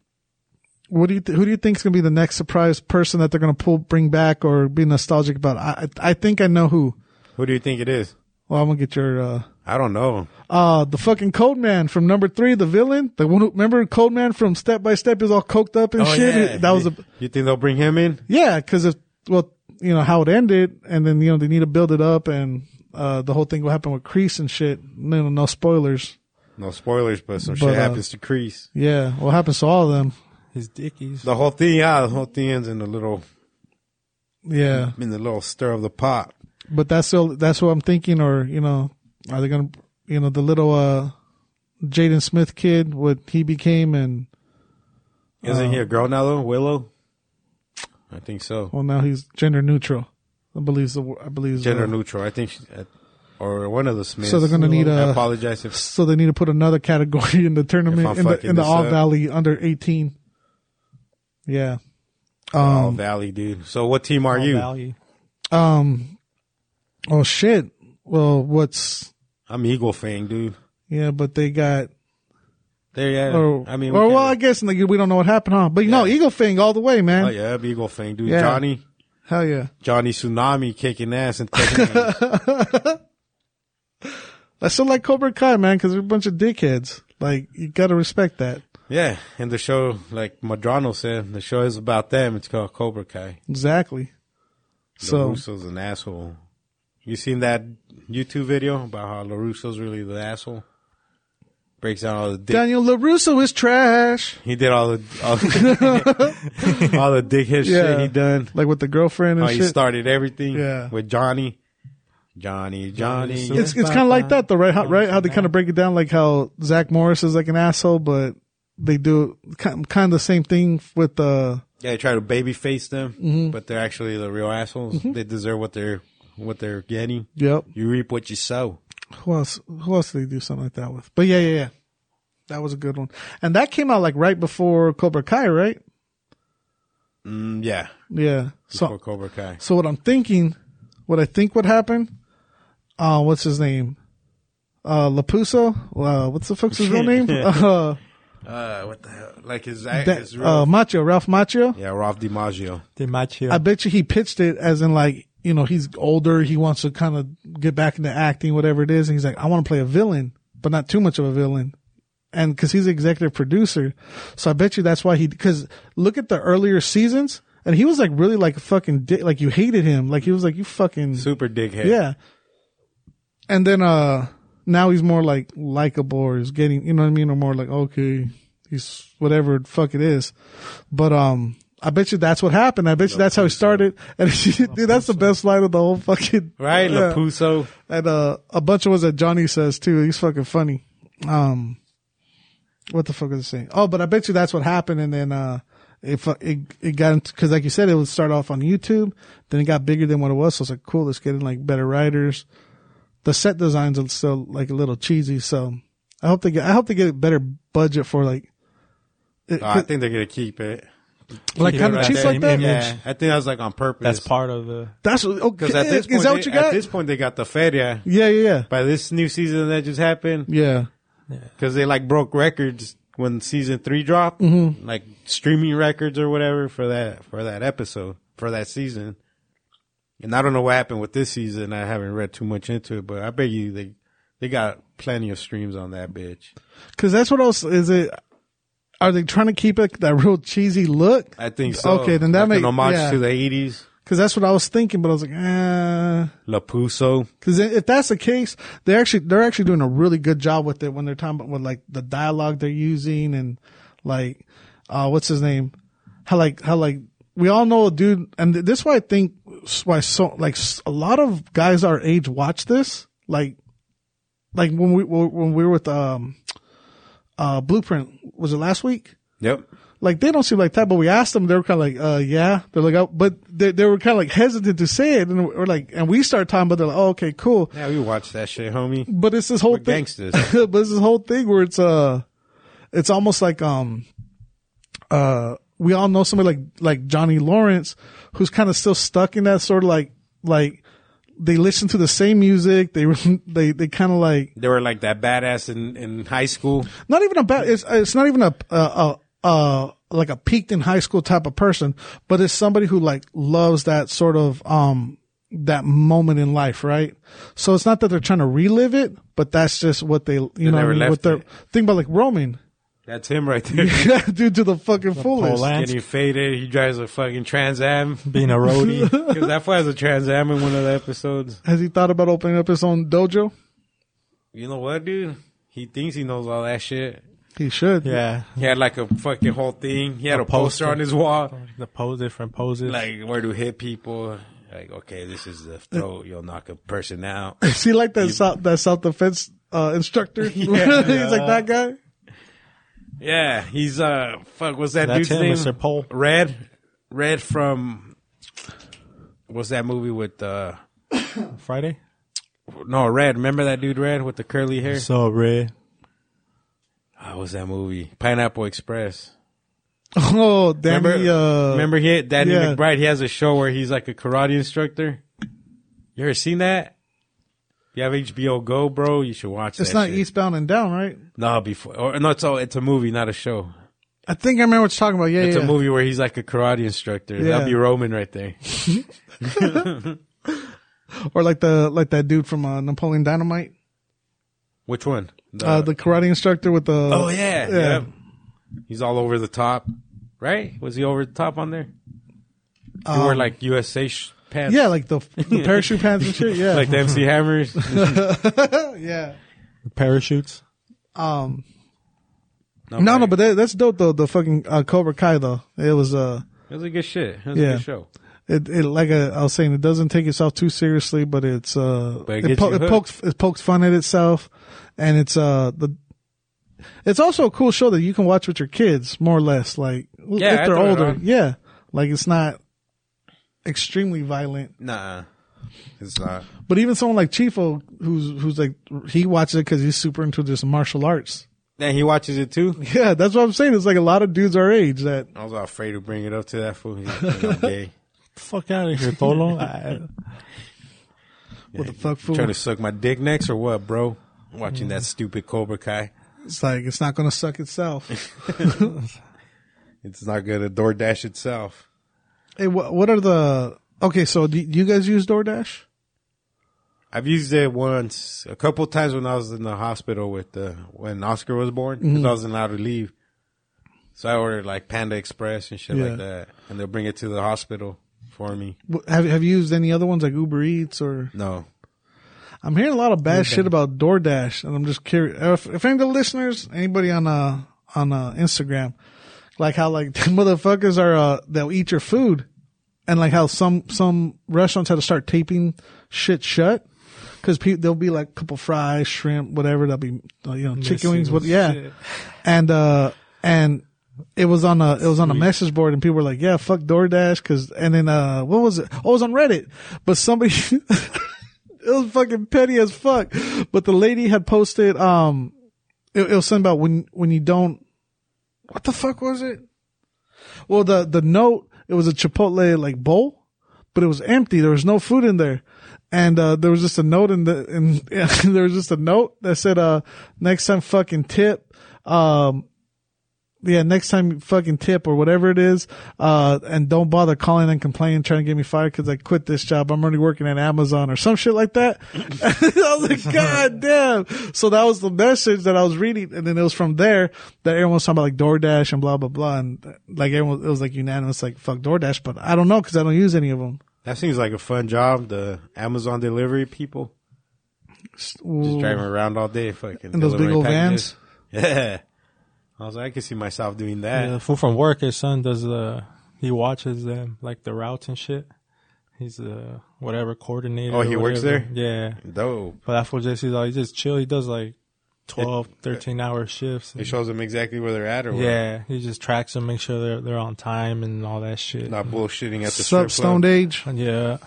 Speaker 2: what do you th- who do you think is gonna be the next surprise person that they're gonna pull bring back or be nostalgic about? I I think I know who.
Speaker 1: Who do you think it is?
Speaker 2: Well, I'm gonna get your uh
Speaker 1: I don't know.
Speaker 2: uh the fucking Code Man from number three, the villain, the one who remember Code Man from Step by Step is all coked up and shit. yeah. That was a
Speaker 1: You think they'll bring him in?
Speaker 2: yeah, because if well, you know how it ended, and then you know they need to build it up, and uh the whole thing will happen with Kreese and shit. No, no spoilers.
Speaker 1: No spoilers, but some
Speaker 2: But,
Speaker 1: shit
Speaker 2: uh,
Speaker 1: happens to Kreese.
Speaker 2: Yeah, what happens to all of them?
Speaker 3: His dickies.
Speaker 1: The whole thing, yeah, the whole thing ends in the little,
Speaker 2: Yeah,
Speaker 1: in the little stir of the pot.
Speaker 2: but that's still that's what I'm thinking. Or you know, are they gonna you know the little uh Jaden Smith kid what he became and
Speaker 1: Isn't
Speaker 2: Uh,
Speaker 1: he a girl now though? Willow? I think so.
Speaker 2: well now he's gender neutral. I believe the I believe
Speaker 1: Gender
Speaker 2: the,
Speaker 1: neutral. I think, she, uh, or one of the Smiths.
Speaker 2: So they're gonna need
Speaker 1: I
Speaker 2: a-
Speaker 1: apologize if
Speaker 2: So they need to put another category in the tournament in the in the All. Valley under 18. Yeah.
Speaker 1: All
Speaker 2: Um.
Speaker 1: Valley, dude. So what team are
Speaker 3: All
Speaker 1: you?
Speaker 3: Valley.
Speaker 2: Um. Oh shit. Well, what's
Speaker 1: I'm Eagle Fang, dude.
Speaker 2: yeah? But they got
Speaker 1: There, yeah.
Speaker 2: Or,
Speaker 1: I mean, we
Speaker 2: or well, I guess like, we don't know what happened, huh? But no,
Speaker 1: Yeah.
Speaker 2: Eagle Fang all the way, man.
Speaker 1: oh yeah, Eagle Fang, dude.
Speaker 2: Yeah.
Speaker 1: Johnny,
Speaker 2: Hell yeah.
Speaker 1: Johnny Tsunami kicking ass and.
Speaker 2: I still like Cobra Kai, man, because they're a bunch of dickheads. Like you gotta respect that.
Speaker 1: Yeah, and the show, like Madrano said, the show is about them. It's called Cobra Kai.
Speaker 2: Exactly.
Speaker 1: The
Speaker 2: So
Speaker 1: Russo's an asshole. You seen that YouTube video about how LaRusso's really the asshole? Breaks down all the dick.
Speaker 2: Daniel Larusso is trash.
Speaker 1: He did all the all, the- all the dickhead
Speaker 2: Yeah.
Speaker 1: shit he done.
Speaker 2: Like with the girlfriend and
Speaker 1: How he started everything
Speaker 2: Yeah.
Speaker 1: with Johnny. Johnny, Johnny.
Speaker 2: it's it's kind of like that though, right? How, right? How they kind of break it down, like how Zach Morris is like an asshole, but they do kind kind of the same thing with uh
Speaker 1: Yeah, they try to baby face them,
Speaker 2: Mm-hmm.
Speaker 1: but they're actually the real assholes. They deserve what they're what they're getting.
Speaker 2: Yep.
Speaker 1: You reap what you sow.
Speaker 2: Who else? Who else did they do something like that with? But yeah, yeah, yeah. That was a good one, and that came out like right before Cobra Kai, right?
Speaker 1: Mm, yeah,
Speaker 2: Yeah.
Speaker 1: before
Speaker 2: So,
Speaker 1: Cobra Kai.
Speaker 2: so what I'm thinking, what I think would happen, uh, what's his name? Uh, Lapuso? Uh, what's the fuck's his real name? Uh,
Speaker 1: Uh, what the hell? Like his,
Speaker 2: that,
Speaker 1: his real,
Speaker 2: uh, Macchio, Ralph Macchio.
Speaker 1: yeah, Ralph DiMaggio.
Speaker 3: They match here.
Speaker 2: I bet you he pitched it as in like, you know, he's older. He wants to kind of get back into acting, whatever it is. And he's like, I want to play a villain, but not too much of a villain. And cause he's the executive producer. So I bet you that's why he, cause look at the earlier seasons and he was like really like fucking dick. Like you hated him. Like he was like, you fucking,
Speaker 1: Super dickhead.
Speaker 2: yeah. And then, uh, now he's more like likable or he's getting, you know what I mean? Or more like, okay, he's whatever the fuck it is. But, um, I bet you that's what happened. I bet you that's how he started. And dude, that's the best line of the whole fucking,
Speaker 1: Right?
Speaker 2: Yeah.
Speaker 1: Lapuso.
Speaker 2: And, uh, a bunch of ones that Johnny says too. He's fucking funny. Um, what the fuck is it saying? Oh, but I bet you that's what happened. And then, uh, if it, it got into, cause like you said, it would start off on YouTube. Then it got bigger than what it was. So it's like, cool, let's get in like better writers. The set designs are still like a little cheesy. So I hope they get, I hope they get a better budget for like, it,
Speaker 1: Oh, I think they're gonna keep it.
Speaker 2: like kind of
Speaker 3: right
Speaker 2: cheap like that.
Speaker 3: image.
Speaker 1: Yeah, I think that was like on purpose.
Speaker 3: That's part of the.
Speaker 2: That's okay.
Speaker 1: Because at this point,
Speaker 2: is that what
Speaker 1: they-
Speaker 2: you got?
Speaker 1: at this point, they got the feria.
Speaker 2: yeah, yeah, yeah.
Speaker 1: By this new season that just happened,
Speaker 2: Yeah.
Speaker 1: because they like broke records when season three dropped,
Speaker 2: Mm-hmm.
Speaker 1: like streaming records or whatever for that for that episode for that season. And I don't know what happened with this season. I haven't read too much into it, but I bet you they they got plenty of streams on that bitch.
Speaker 2: Cause that's what else is it. are they trying to keep it that real cheesy look?
Speaker 1: I think so.
Speaker 2: Okay, then that
Speaker 1: like
Speaker 2: make-
Speaker 1: an homage
Speaker 2: yeah.
Speaker 1: to the eighties.
Speaker 2: Because that's what I was thinking, but I was like, eh.
Speaker 1: La Puso.
Speaker 2: Because if that's the case, they actually they're actually doing a really good job with it when they're talking about with like the dialogue they're using and like uh what's his name? How like how like we all know a dude, and this is why I think why so like a lot of guys our age watch this like like when we when we were with um uh Blueprint was it last week?
Speaker 1: Yep.
Speaker 2: like they don't seem like that, but we asked them, they were kind of like, uh, yeah, they're like, oh, but they, they were kind of like hesitant to say it. And we're like, and we start talking, but they're like, oh, okay, cool.
Speaker 1: Yeah, we watched that shit, homie.
Speaker 2: But it's this whole
Speaker 1: We're
Speaker 2: thing,
Speaker 1: gangsters.
Speaker 2: but it's this whole thing where it's, uh, it's almost like, um, uh, we all know somebody like, like Johnny Lawrence, who's kind of still stuck in that sort of like, like, they listen to the same music. They, they, they kind of like,
Speaker 1: They were like that badass in, in high school.
Speaker 2: not even a bad. It's it's not even a a a, a like a peaked in high school type of person, but it's somebody who like loves that sort of um that moment in life, right? So it's not that they're trying to relive it, but that's just what they you know what I
Speaker 1: never
Speaker 2: mean,
Speaker 1: left
Speaker 2: what they're
Speaker 1: it.
Speaker 2: think about like roaming,
Speaker 1: That's him right there.
Speaker 2: dude to the fucking fullest.
Speaker 3: Poland.
Speaker 1: Getting faded. He drives a fucking Trans Am.
Speaker 3: Being a roadie.
Speaker 1: Because that fool has a Trans Am in one of the episodes.
Speaker 2: Has he thought about opening up his own dojo?
Speaker 1: You know what, dude? He thinks he knows all that shit.
Speaker 2: He should.
Speaker 3: yeah.
Speaker 1: He had like a fucking whole thing. He had a,
Speaker 3: A
Speaker 1: poster.
Speaker 3: poster.
Speaker 1: on his wall.
Speaker 3: The pose, different poses.
Speaker 1: Like where to hit people. Like, okay, this is the throat. You'll knock a person out.
Speaker 2: Is he like that South that self defense uh, instructor? He's like that guy.
Speaker 1: Yeah, he's uh fuck what's that
Speaker 3: That's
Speaker 1: dude's
Speaker 3: him,
Speaker 1: name?
Speaker 3: Mr. Pole.
Speaker 1: Red. Red from what's that movie with uh
Speaker 3: Friday.
Speaker 1: no Red, remember that dude Red with the curly hair?
Speaker 3: So red.
Speaker 1: Oh, what's that movie? Pineapple Express.
Speaker 2: Oh, Danny.
Speaker 1: Remember,
Speaker 2: uh,
Speaker 1: remember he Danny
Speaker 2: yeah.
Speaker 1: McBride, he has a show where he's like a karate instructor. You ever seen that? You have HBO Go, bro, you should watch
Speaker 2: It's
Speaker 1: that
Speaker 2: not
Speaker 1: shit.
Speaker 2: Eastbound and Down, right?
Speaker 1: No, before or no, it's all it's a movie, not a show.
Speaker 2: I think I remember what you're talking about. Yeah,
Speaker 1: It's
Speaker 2: yeah.
Speaker 1: a movie where he's like a karate instructor.
Speaker 2: Yeah.
Speaker 1: That'll be Roman right there.
Speaker 2: Or like the like that dude from uh, Napoleon Dynamite,
Speaker 1: Which one? The-
Speaker 2: uh, the karate instructor with the.
Speaker 1: oh yeah,
Speaker 2: yeah.
Speaker 1: yeah. He's all over the top, right? Was he over the top on there? He wore like USA sh- pants.
Speaker 2: Yeah, like the the parachute pants and shit. Yeah,
Speaker 1: like the MC Hammers.
Speaker 2: yeah.
Speaker 3: Parachutes.
Speaker 2: Um, no, no, but that, that's dope though. The fucking uh, Cobra Kai though. It was uh,
Speaker 1: it was a good shit. It was
Speaker 2: Yeah.
Speaker 1: a good show.
Speaker 2: it it like I, I was saying, it doesn't take itself too seriously, but it's uh,
Speaker 1: But it
Speaker 2: it, po- it pokes it pokes fun at itself, and it's uh the. It's also a cool show that you can watch with your kids, more or less. Like
Speaker 1: Yeah,
Speaker 2: if they're older, yeah. Like it's not extremely violent.
Speaker 1: Nah, it's not.
Speaker 2: But even someone like Chifo, who's who's like he watches it because he's super into this martial arts.
Speaker 1: And he watches it too.
Speaker 2: Yeah, that's what I'm saying. It's like a lot of dudes our age that
Speaker 1: I was afraid to bring it up to that fool. He's gay.
Speaker 3: Fuck out of here, Tolo. I,
Speaker 2: what the fuck fool.
Speaker 1: Trying to suck my dick next or what, bro? Watching that stupid Cobra Kai.
Speaker 2: It's like it's not gonna suck itself.
Speaker 1: It's not good at DoorDash itself.
Speaker 2: Hey, what what are the okay? So do, do you guys use DoorDash?
Speaker 1: I've used it once, a couple times when I was in the hospital with the when Oscar was born because
Speaker 2: Mm-hmm.
Speaker 1: I wasn't allowed to leave. So I ordered like Panda Express and shit
Speaker 2: Yeah.
Speaker 1: like that, and they'll bring it to the hospital for me.
Speaker 2: Have Have you used any other ones like Uber Eats or?
Speaker 1: No,
Speaker 2: I'm hearing a lot of bad shit about DoorDash, and I'm just curious if, if any of the listeners, anybody on uh on uh, Instagram, like how like the motherfuckers are uh they'll eat your food, and like how some some restaurants had to start taping shit shut. Cause pe- there'll be like a couple fries, shrimp, whatever. There'll be, uh, you know, chicken wings, what, yeah. And, uh, and it was on a, it was on a message board and people were like, yeah, fuck DoorDash. Cause, and then, uh, what was it? Oh, it was on Reddit, but somebody, it was fucking petty as fuck. But the lady had posted, um, it, it was something about when, when you don't, what the fuck was it? Well, the, the note, it was a Chipotle like bowl, but it was empty. There was no food in there. And, uh, there was just a note in the, and there was just a note that said, uh, next time fucking tip, um, yeah, next time you fucking tip or whatever it is, uh, and don't bother calling and complaining, trying to get me fired because I quit this job. I'm already working at Amazon or some shit like that. I was like, God damn. So that was the message that I was reading. And then it was from there that everyone was talking about like DoorDash and blah, blah, blah. And like everyone, it was like unanimous, like fuck DoorDash, but I don't know because I don't use any of them.
Speaker 1: That seems like a fun job. The Amazon delivery people just driving around all day, fucking
Speaker 2: In those big old
Speaker 1: packages. Yeah, I was like, I can see myself doing that.
Speaker 3: Yeah, the fool from work, his son does the, he watches them, like the routes and shit. He's the whatever coordinator.
Speaker 1: Oh, he works there?
Speaker 3: Yeah.
Speaker 1: Dope.
Speaker 3: But that fool just, he's like, he just chill. He does like 12, uh, 13 hour shifts.
Speaker 1: It shows them exactly where they're at, or what?
Speaker 3: yeah. He just tracks them, make sure they're, they're on time and all that shit.
Speaker 1: not bullshitting at the
Speaker 2: Sup,
Speaker 1: strip
Speaker 2: Stoned
Speaker 1: club.
Speaker 2: Age?
Speaker 3: And yeah.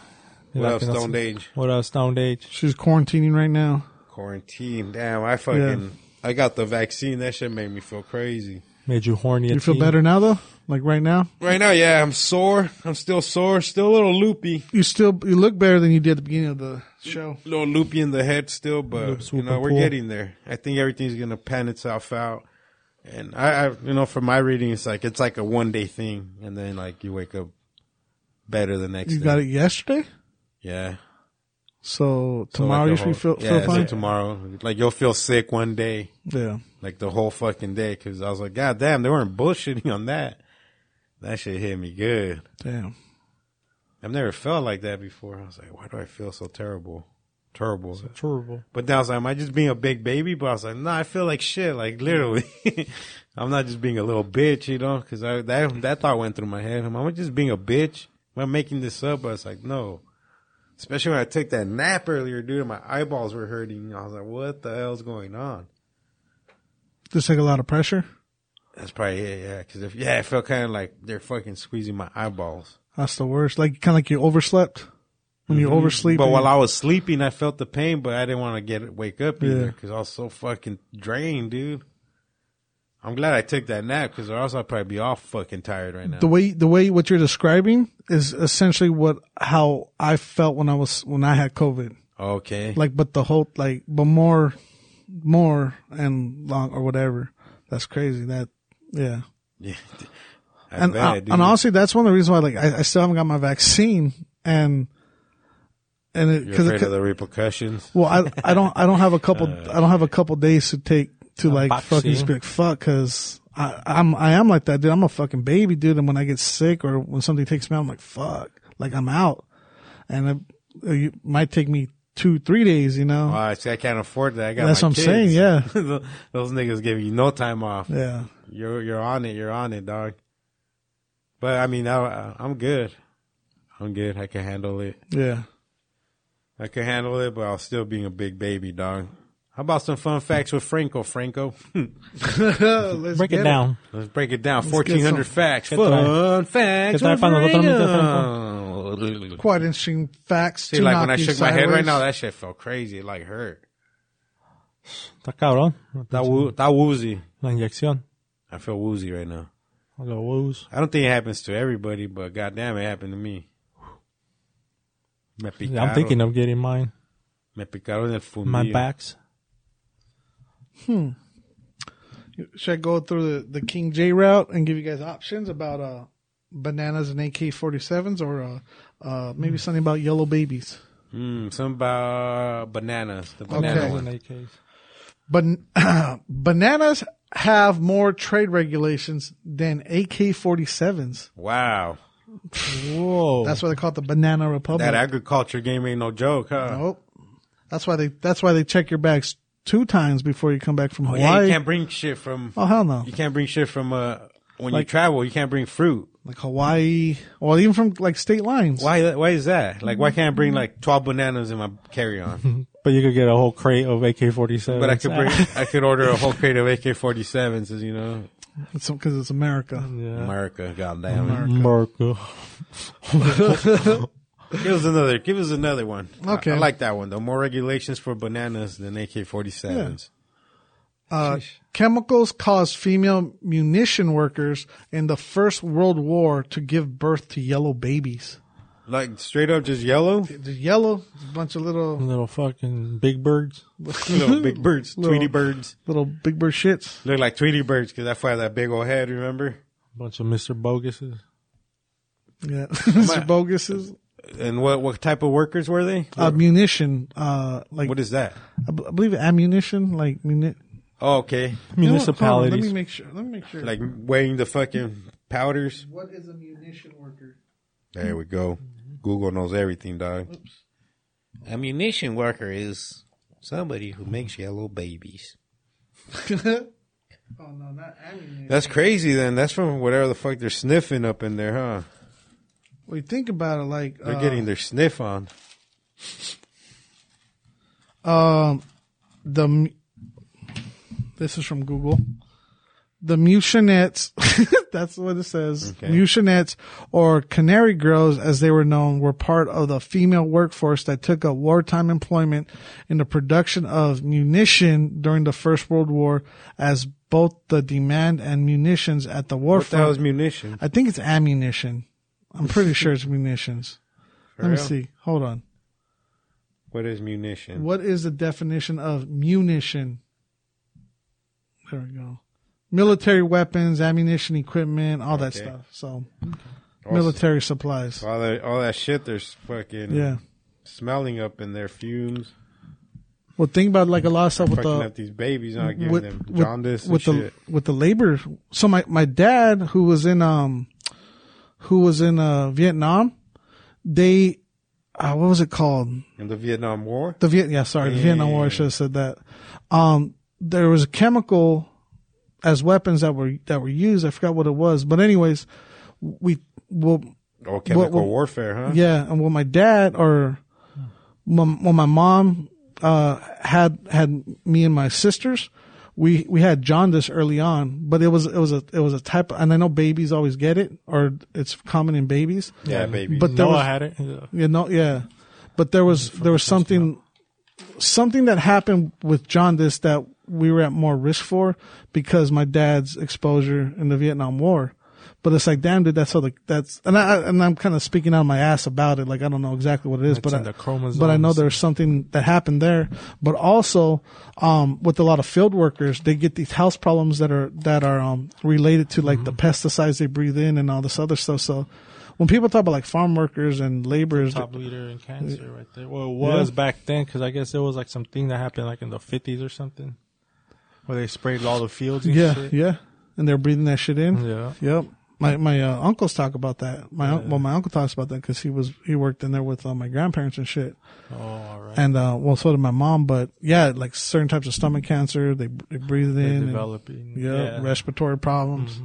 Speaker 1: What
Speaker 3: Like,
Speaker 1: else,
Speaker 3: you
Speaker 1: Stoned Age?
Speaker 3: What else, Stoned Age?
Speaker 2: She's quarantining right now.
Speaker 1: Quarantine. Damn, I fucking, I got the vaccine. That shit made me feel crazy.
Speaker 3: Made you horny.
Speaker 2: You
Speaker 3: at
Speaker 2: feel
Speaker 3: teen?
Speaker 2: better now though? Like right now?
Speaker 1: Right now, yeah, I'm sore. I'm still sore. Still a little loopy.
Speaker 2: You still, you look better than you did at the beginning of the show.
Speaker 1: A little loopy in the head still, but you know we're
Speaker 3: pull.
Speaker 1: getting there. I think everything's gonna pan itself out. And I, I, you know, from my reading, it's like it's like a one day thing, and then like you wake up better the next. Day.
Speaker 2: You
Speaker 1: day.
Speaker 2: got it yesterday?
Speaker 1: Yeah.
Speaker 2: So
Speaker 1: So,
Speaker 2: tomorrow
Speaker 1: like,
Speaker 2: you
Speaker 1: the
Speaker 2: should
Speaker 1: whole-
Speaker 2: feel,
Speaker 1: yeah,
Speaker 2: feel
Speaker 1: so
Speaker 2: fine?
Speaker 1: tomorrow, like you'll feel sick one day,
Speaker 2: Yeah.
Speaker 1: like the whole fucking day, because I was like, God damn, they weren't bullshitting on that. That shit hit me good.
Speaker 2: Damn.
Speaker 1: I've never felt like that before. I was like, why do I feel so terrible? Terrible.
Speaker 3: Terrible.
Speaker 1: But then I was like, am I just being a big baby? But I was like, no, I feel like shit. Like literally, I'm not just being a little bitch, you know? Because that that thought went through my head. Am I just being a bitch? Am I making this up? But was like, no. Especially when I took that nap earlier, dude. and My eyeballs were hurting. I was like, what the hell's going on?
Speaker 2: Just take a lot of pressure.
Speaker 1: That's probably it, yeah. Because if yeah, it felt kind of like they're fucking squeezing my eyeballs.
Speaker 2: That's the worst. Like kind of like you overslept when you mm-hmm. oversleep.
Speaker 1: But while I was sleeping, I felt the pain, but I didn't want to get wake up either
Speaker 2: Yeah.
Speaker 1: because I was so fucking drained, dude. I'm glad I took that nap because or else I'd probably be all fucking tired right now.
Speaker 2: the way the way what you're describing is essentially what how I felt when I was when I had COVID.
Speaker 1: okay,
Speaker 2: Like, but the whole like, but more, more and long or whatever. That's crazy. That yeah.
Speaker 1: yeah, I
Speaker 2: and
Speaker 1: bet,
Speaker 2: uh, and honestly, that's one of the reasons why like I, I still haven't got my vaccine and and it
Speaker 1: you're
Speaker 2: because
Speaker 1: afraid of the repercussions.
Speaker 2: well I I don't I don't have a couple I don't have a couple days to take to like fucking just be like fuck because I I'm I am like that dude I'm a fucking baby dude and when I get sick or when something takes me out I'm like fuck like I'm out and it, uh, it might take me two three days you know
Speaker 1: I see, I can't afford that. I got
Speaker 2: That's what I'm
Speaker 1: kids.
Speaker 2: saying, yeah.
Speaker 1: those niggas give you no time off.
Speaker 2: yeah
Speaker 1: You're you're on it. You're on it, dog. But I mean, I, I'm good. I'm good. I can handle it.
Speaker 2: yeah
Speaker 1: I can handle it, but I'll still being a big baby, dog. How about some fun facts with Franco? Franco,
Speaker 2: Let's
Speaker 3: Break
Speaker 2: get
Speaker 3: it down.
Speaker 1: let's break it down. Fourteen hundred facts. Fun facts with
Speaker 3: para.
Speaker 1: Franco?
Speaker 2: quite interesting facts
Speaker 1: See,
Speaker 2: to
Speaker 1: like
Speaker 2: knock
Speaker 1: when I
Speaker 2: you
Speaker 1: shook my head right now, that shit felt crazy. It like hurt.
Speaker 3: Está cabrón.
Speaker 1: That woo, that woozy.
Speaker 3: La inyección.
Speaker 1: I feel woozy right now.
Speaker 3: Los woos.
Speaker 1: I don't think it happens to everybody, but goddamn, it happened to me. Me picaron.
Speaker 3: Yeah, I'm thinking of getting mine.
Speaker 1: Me picaron el fundillo.
Speaker 3: My backs.
Speaker 2: Should I go through the, the King J route and give you guys options about uh bananas and AK 47s or uh, uh maybe something about yellow babies?
Speaker 1: Mm, something about bananas. The banana
Speaker 2: Okay.
Speaker 1: one.
Speaker 3: AKs.
Speaker 2: But bananas have more trade regulations than AK 47s.
Speaker 1: Wow.
Speaker 3: Whoa.
Speaker 2: That's why they call it the Banana Republic.
Speaker 1: That agriculture game ain't no joke, huh?
Speaker 2: Nope. That's why they that's why they check your bags two times before you come back from
Speaker 1: Oh, yeah,
Speaker 2: Hawaii.
Speaker 1: you can't bring shit from.
Speaker 2: oh hell no.
Speaker 1: You can't bring shit from. Uh, when you travel, you can't bring fruit.
Speaker 2: Like Hawaii or even from like state lines.
Speaker 1: Why? Why is that? Like, why can't I bring like twelve bananas in my carry on?
Speaker 3: but you could get a whole crate of AK-47.
Speaker 1: but I could bring. I could order a whole crate of AK forty sevens. as You know,
Speaker 2: It's because it's America.
Speaker 3: Yeah.
Speaker 1: America. Goddamn. it.
Speaker 3: America.
Speaker 1: Give us another. Give us another one.
Speaker 2: Okay.
Speaker 1: I, like that one. though. more regulations for bananas than AK forty sevens.
Speaker 2: Uh, chemicals caused female munition workers in the First World War to give birth to yellow babies.
Speaker 1: Like straight up just yellow?
Speaker 2: The yellow, a bunch of little
Speaker 3: Little fucking big birds.
Speaker 1: Little big birds,
Speaker 2: Little-
Speaker 1: Tweety birds.
Speaker 2: little big bird shits.
Speaker 1: Look like Tweety birds because that fire that big old head, remember?
Speaker 3: A bunch of Mr. Boguses.
Speaker 2: Yeah, Mr. Bogus's
Speaker 1: And what what type of workers were they?
Speaker 2: uh, munition. Uh, like
Speaker 1: what is that?
Speaker 2: I b- I believe ammunition, like muni-
Speaker 1: Oh, okay.
Speaker 2: You know on,
Speaker 3: Municipalities.
Speaker 2: let me make sure. Let me make sure.
Speaker 1: Like weighing the fucking powders.
Speaker 2: what is a munition worker?
Speaker 1: There we go. Google knows everything, dog.
Speaker 6: A munition worker is somebody who makes yellow babies.
Speaker 2: Oh no, not ammunition.
Speaker 1: That's crazy then. That's from whatever the fuck they're sniffing up in there, huh?
Speaker 2: Well, think about it, like
Speaker 1: They're
Speaker 2: uh,
Speaker 1: getting their sniff on.
Speaker 2: Um, the this is from Google. The Mucinettes, that's what it says.
Speaker 1: Okay.
Speaker 2: Mucinettes or canary girls, as they were known, were part of the female workforce that took up wartime employment in the production of munition during the First World War, as both the demand and munitions at the war
Speaker 1: What the hell is
Speaker 2: front.
Speaker 1: munition?
Speaker 2: I think it's ammunition. I'm pretty sure it's munitions. Let me see. Hold on.
Speaker 1: What is munition?
Speaker 2: What is the definition of munition? There we go. Military weapons, ammunition, equipment, all that
Speaker 1: Okay.
Speaker 2: stuff. So, military supplies.
Speaker 1: All that, all that shit there's fucking
Speaker 2: Yeah.
Speaker 1: smelling up in their fumes.
Speaker 2: Well, think about like a lot of stuff with
Speaker 1: fucking
Speaker 2: the
Speaker 1: up these babies, not giving
Speaker 2: with,
Speaker 1: them jaundice and
Speaker 2: with the with the labor. So my my dad, who was in um, who was in uh Vietnam, they, uh, what was it called?
Speaker 1: In the Vietnam War?
Speaker 2: The Viet, yeah, sorry, the Vietnam War. I should have said that. Um, there was a chemical as weapons that were that were used. I forgot what it was, but anyways, we well,
Speaker 1: Oh, chemical
Speaker 2: well-
Speaker 1: warfare, huh?
Speaker 2: yeah, and when my dad or when, when my mom uh had had me and my sisters, we we had jaundice early on, but it was it was a it was a type, and I know babies always get it, or it's common in babies.
Speaker 1: Yeah, baby.
Speaker 2: But there
Speaker 3: Noah
Speaker 2: was
Speaker 3: had it. Yeah.
Speaker 2: you know, yeah. But there was there was something something that happened with jaundice that we were at more risk for because my dad's exposure in the Vietnam War. But it's like, damn, dude, that's all the that's and I and I'm kind of speaking out of my ass about it. Like I don't know exactly what it is,
Speaker 3: It's
Speaker 2: but I,
Speaker 3: the
Speaker 2: but I know there's something that happened there. But also, um, with a lot of field workers, they get these health problems that are that are um related to like the
Speaker 3: Mm-hmm.
Speaker 2: pesticides they breathe in and all this other stuff. So when people talk about like farm workers and laborers,
Speaker 3: top leader in cancer right there. Well, it was back then because I guess it was like something that happened like in the 50s or something where they sprayed all the fields and
Speaker 2: yeah,
Speaker 3: shit.
Speaker 2: yeah, and they're breathing that shit in.
Speaker 3: Yeah.
Speaker 2: Yep. My my uh, uncles talk about that. My un- well, my uncle talks about that because he was he worked in there with uh, my grandparents and shit.
Speaker 3: Oh, all right.
Speaker 2: And uh, well, so did my mom. But yeah, like certain types of stomach cancer, they they breathe it
Speaker 3: They're
Speaker 2: in. and-
Speaker 3: developing.
Speaker 2: yeah,
Speaker 3: yeah. Mm-hmm.
Speaker 2: respiratory problems.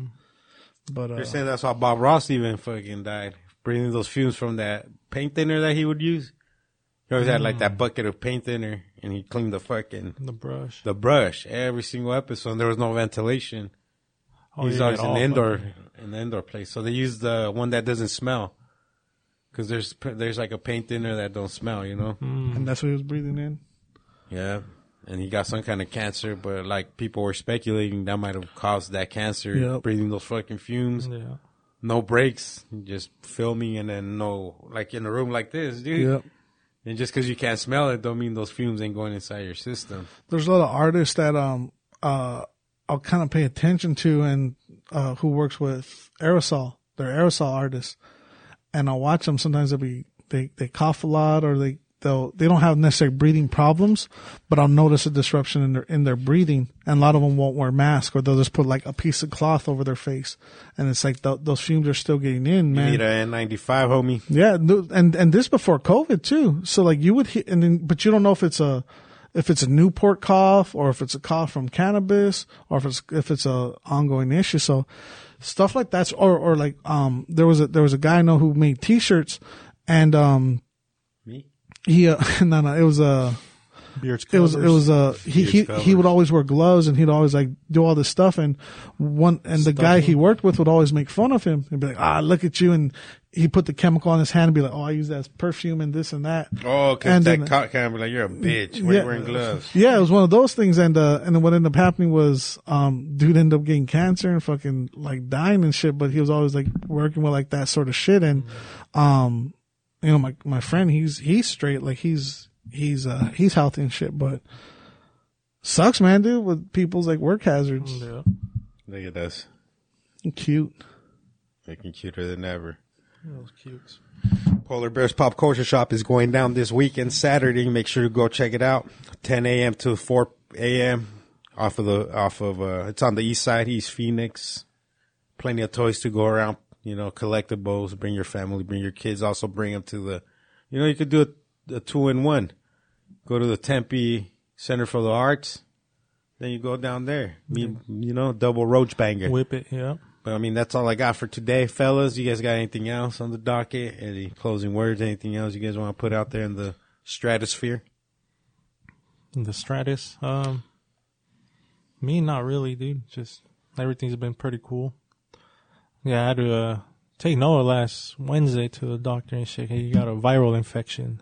Speaker 2: But uh,
Speaker 1: They're saying that's how Bob Ross even fucking died. Breathing those fumes from that paint thinner that he would use. He always had like
Speaker 2: Mm.
Speaker 1: that bucket of paint thinner and he cleaned the fucking
Speaker 3: the brush.
Speaker 1: the brush every single episode. There was no ventilation.
Speaker 3: Oh,
Speaker 1: He's
Speaker 3: yeah,
Speaker 1: always
Speaker 3: it
Speaker 1: in indoor
Speaker 3: fucking-
Speaker 1: in the indoor place. So they use the one that doesn't smell. Cause there's there's like a paint thinner that don't smell, you know.
Speaker 3: Mm.
Speaker 2: and that's what he was breathing in.
Speaker 1: Yeah. And he got some kind of cancer, but like people were speculating that might have caused that cancer,
Speaker 2: Yep.
Speaker 1: breathing those fucking fumes.
Speaker 3: Yeah.
Speaker 1: No breaks, just filming and then no, like in a room like this, dude.
Speaker 2: Yep.
Speaker 1: And just because you can't smell it, don't mean those fumes ain't going inside your system.
Speaker 2: There's a lot of artists that um uh I'll kind of pay attention to and uh who works with aerosol. They're aerosol artists, and I'll watch them. Sometimes they'll be they they cough a lot or they they'll they don't have necessarily breathing problems, but I'll notice a disruption in their in their breathing, and a lot of them won't wear masks or they'll just put like a piece of cloth over their face, and it's like th- those fumes are still getting in,
Speaker 1: You
Speaker 2: man.
Speaker 1: need a N95, homie.
Speaker 2: Yeah, and and this before COVID too. So like you would hit, and then but you don't know if it's a if it's a Newport cough or if it's a cough from cannabis or if it's if it's a ongoing issue. So stuff like that's or or like um there was a there was a guy I know who made T-shirts and um
Speaker 1: Me?
Speaker 2: he uh, no no it was a
Speaker 3: Beards
Speaker 2: it was it was uh he he,
Speaker 1: Beards
Speaker 2: he would always wear gloves and he'd always like do all this stuff and one and the guy he worked with would always make fun of him and be like ah look at you and he put the chemical on his hand and be like oh I use that as perfume and this and that
Speaker 1: Oh, because
Speaker 2: And
Speaker 1: that
Speaker 2: then-
Speaker 1: cop can be like, you're a bitch. Why are you wearing gloves?
Speaker 2: yeah, it was one of those things, and uh, and then what ended up happening was, um, dude ended up getting cancer and fucking like dying and shit. But he was always like working with like that sort of shit, and um, you know, my my friend, he's he's straight, like he's he's uh he's healthy and shit, but sucks, man, dude, with people's like work hazards.
Speaker 3: Yeah.
Speaker 1: Look at us.
Speaker 2: Cute.
Speaker 1: Looking cuter than ever.
Speaker 3: Those cutes.
Speaker 1: Polar Bears Pop Culture Shop is going down this weekend, Saturday. Make sure to go check it out. 10 a.m. to 4 a.m. off of the off of uh, it's on the east side, East Phoenix. Plenty of toys to go around. You know, collectibles. Bring your family, bring your kids. Also bring them to the. You know, you could do a, a two in one. Go to the Tempe Center for the Arts. Then you go down there. Me, you know, double roach banger.
Speaker 3: Whip it. Yeah.
Speaker 1: But I mean, that's all I got for today, fellas. You guys got anything else on the docket? Any closing words? Anything else you guys want to put out there in the stratosphere?
Speaker 3: The Stratus. Um, me, not really, dude. Just everything's been pretty cool. Yeah, I had to uh, take Noah last Wednesday to the doctor and shit. He got a viral infection.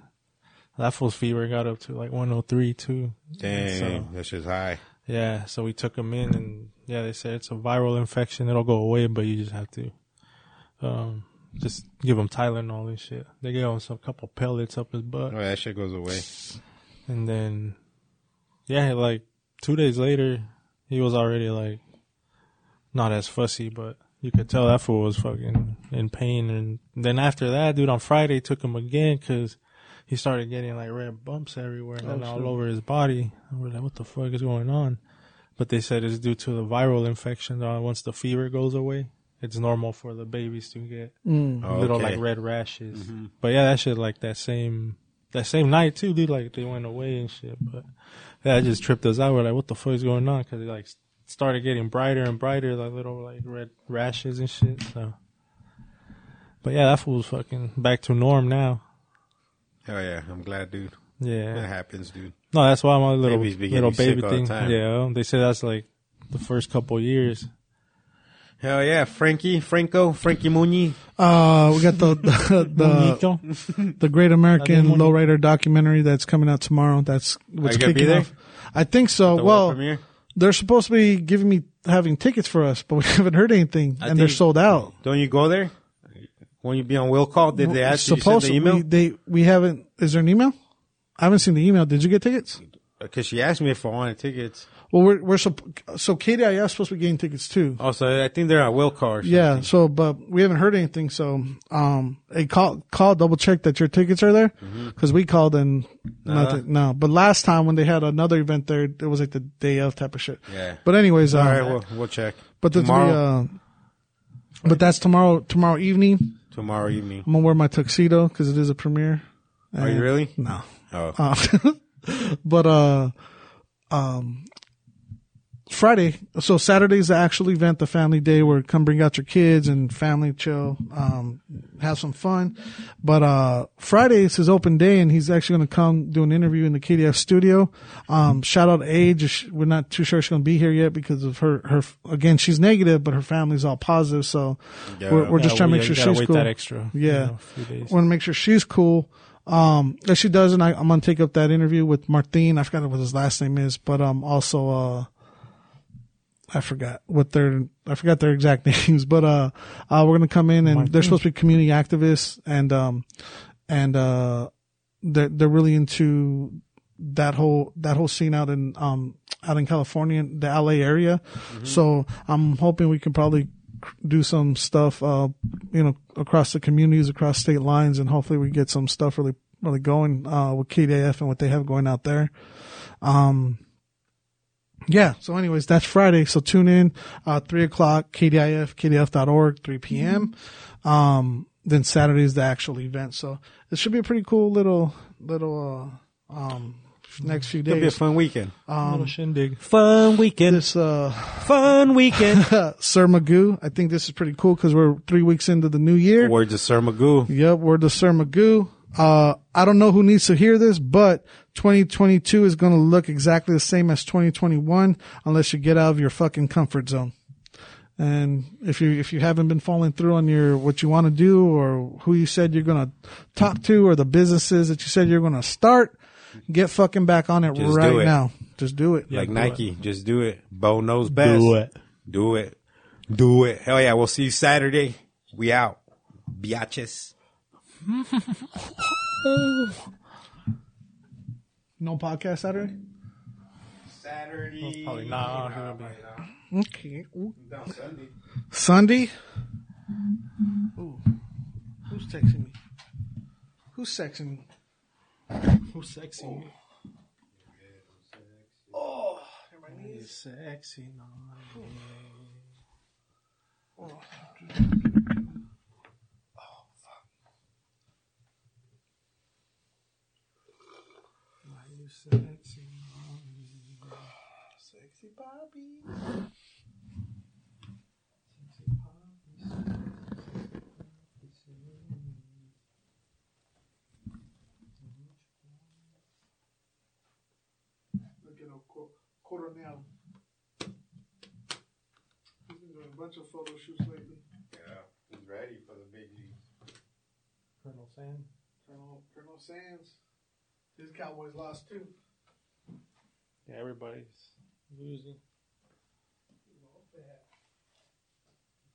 Speaker 3: That fool's fever got up to like 103 too.
Speaker 1: Dang,
Speaker 3: So-
Speaker 1: that's just high.
Speaker 3: Yeah, so we took him in, and yeah, they said it's a viral infection. It'll go away, but you just have to, um, just give him Tylenol and all this shit. They gave him some couple pellets up his butt,
Speaker 1: Oh, that shit goes away.
Speaker 3: and then, yeah, like two days later, he was already like not as fussy, but you could tell that fool was fucking in pain. And then after that, dude, on Friday took him again because he started getting like red bumps everywhere and then all over his body. And we're like, what the fuck is going on? But they said it's due to the viral infection. Uh, once the fever goes away, it's normal for the babies to get little
Speaker 1: okay.
Speaker 3: like red rashes. But yeah, that shit like that same that same night too, dude. Like they went away and shit. But yeah, it just tripped us out. We're like, what the fuck is going on? Because it like started getting brighter and brighter, like little like red rashes and shit. So, but yeah, that fool's fucking back to norm now.
Speaker 1: Hell yeah, I'm glad, dude. That
Speaker 3: Yeah.
Speaker 1: happens, dude.
Speaker 3: No, that's why my little
Speaker 1: Babies be
Speaker 3: little baby
Speaker 1: sick all the
Speaker 3: thing.
Speaker 1: time.
Speaker 3: Yeah, they say that's like the first couple years.
Speaker 1: Hell yeah, Frankie, Franco, Frankie Muni.
Speaker 2: Uh, we got the the the, the Great American Lowrider documentary that's coming out tomorrow. That's what's
Speaker 1: you gonna be
Speaker 2: kicking
Speaker 1: there?
Speaker 2: off. I think so.
Speaker 1: The
Speaker 2: well, they're supposed to be giving me having tickets for us, but we haven't heard anything,
Speaker 1: I
Speaker 2: and they're sold out.
Speaker 1: Don't you go there? When you be on will call, did they ask you to send the email?
Speaker 2: We, they we haven't. Is there an email? I haven't seen the email. Did you get tickets?
Speaker 1: Because she asked me if I wanted tickets.
Speaker 2: Well, we're we're supp- so KDIF is supposed to be getting tickets too.
Speaker 1: Also, I think they're on will. Or
Speaker 2: Yeah. So, but we haven't heard anything. So, um, hey, call call double check that your tickets are there because we called and nothing. No, but last time when they had another event there, it was like the day of type of shit.
Speaker 1: Yeah.
Speaker 2: But anyways, uh,
Speaker 1: All right, we'll, we'll check.
Speaker 2: but
Speaker 1: tomorrow,
Speaker 2: uh, but that's tomorrow. Tomorrow evening,
Speaker 1: tomorrow evening.
Speaker 2: I'm gonna wear my tuxedo because it is a premiere.
Speaker 1: Are you really?
Speaker 2: No.
Speaker 1: Oh,
Speaker 2: Uh, but uh, um, Friday. So Saturday's the actual event, the family day where come bring out your kids and family chill, um, have some fun. But uh, Friday is his open day, and he's actually going to come do an interview in the KDF studio. Um, shout out Age. We're not too sure she's going to be here yet because of her. Her again, she's negative, but her family's all positive. So
Speaker 1: Yeah.
Speaker 2: we're, we're just trying to
Speaker 3: we-
Speaker 2: make sure she's cool.
Speaker 3: that extra. you
Speaker 2: Yeah.
Speaker 3: know, few
Speaker 2: want to make sure she's cool. Um, if she doesn't, I, I'm gonna take up that interview with Martin. I forgot what his last name is, but um, also uh, I forgot what their I forgot their exact names. But uh, uh, we're gonna come in and they're supposed to be community activists and um, and uh, they're they're really into that whole that whole scene out in um out in California, the LA area. So I'm hoping we can probably do some stuff, uh, you know, across the communities, across state lines, and hopefully we get some stuff really, really going, uh, with KDF and what they have going out there. Um, yeah. So anyways, that's Friday. So tune in, uh, three o'clock, KDIF, KDF.org, 3 p.m. Um, then Saturday is the actual event. So it should be a pretty cool little, little, uh, um, next few days.
Speaker 1: it'll be a fun weekend.
Speaker 3: Little shindig.
Speaker 1: Fun weekend.
Speaker 2: This, uh,
Speaker 1: Fun weekend.
Speaker 2: Sir Magoo. I think this is pretty cool because we're three weeks into the new year.
Speaker 1: Words of Sir Magoo.
Speaker 2: Yep, we're the Sir Magoo. Uh, I don't know who needs to hear this, but 2022 is going to look exactly the same as 2021 unless you get out of your fucking comfort zone. And if you, if you haven't been following through on your, what you want to do or who you said you're going to talk to or the businesses that you said you're going to start, get fucking back on it
Speaker 1: Just
Speaker 2: right
Speaker 1: do it.
Speaker 2: now. Just do it.
Speaker 1: like Nike. Just do it. Bo knows best.
Speaker 3: Do it.
Speaker 1: Do it. Do it. Hell yeah. We'll see you Saturday. We out. Biatches.
Speaker 2: No podcast Saturday.
Speaker 1: Saturday.
Speaker 3: Probably not.
Speaker 1: Nah,
Speaker 3: It'll be-
Speaker 1: probably not.
Speaker 2: Okay. Ooh.
Speaker 1: Down Sunday.
Speaker 2: Sunday. Ooh. Who's texting me? Who's texting me?
Speaker 3: Who's sexy?
Speaker 2: Oh, hear my knees.
Speaker 3: Sexy. No.
Speaker 2: Oh.
Speaker 3: Why you? Sexy
Speaker 2: Bobby. Look at him, co- Coronel. He's been doing a bunch of photo shoots lately.
Speaker 1: Yeah, he's ready for the big league.
Speaker 3: Colonel Sand.
Speaker 2: Colonel, Colonel Sands. His Cowboys lost too.
Speaker 3: Yeah, everybody's losing.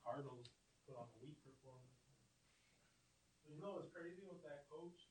Speaker 3: Cardinals put on a weak performance. You know what's crazy with that coach?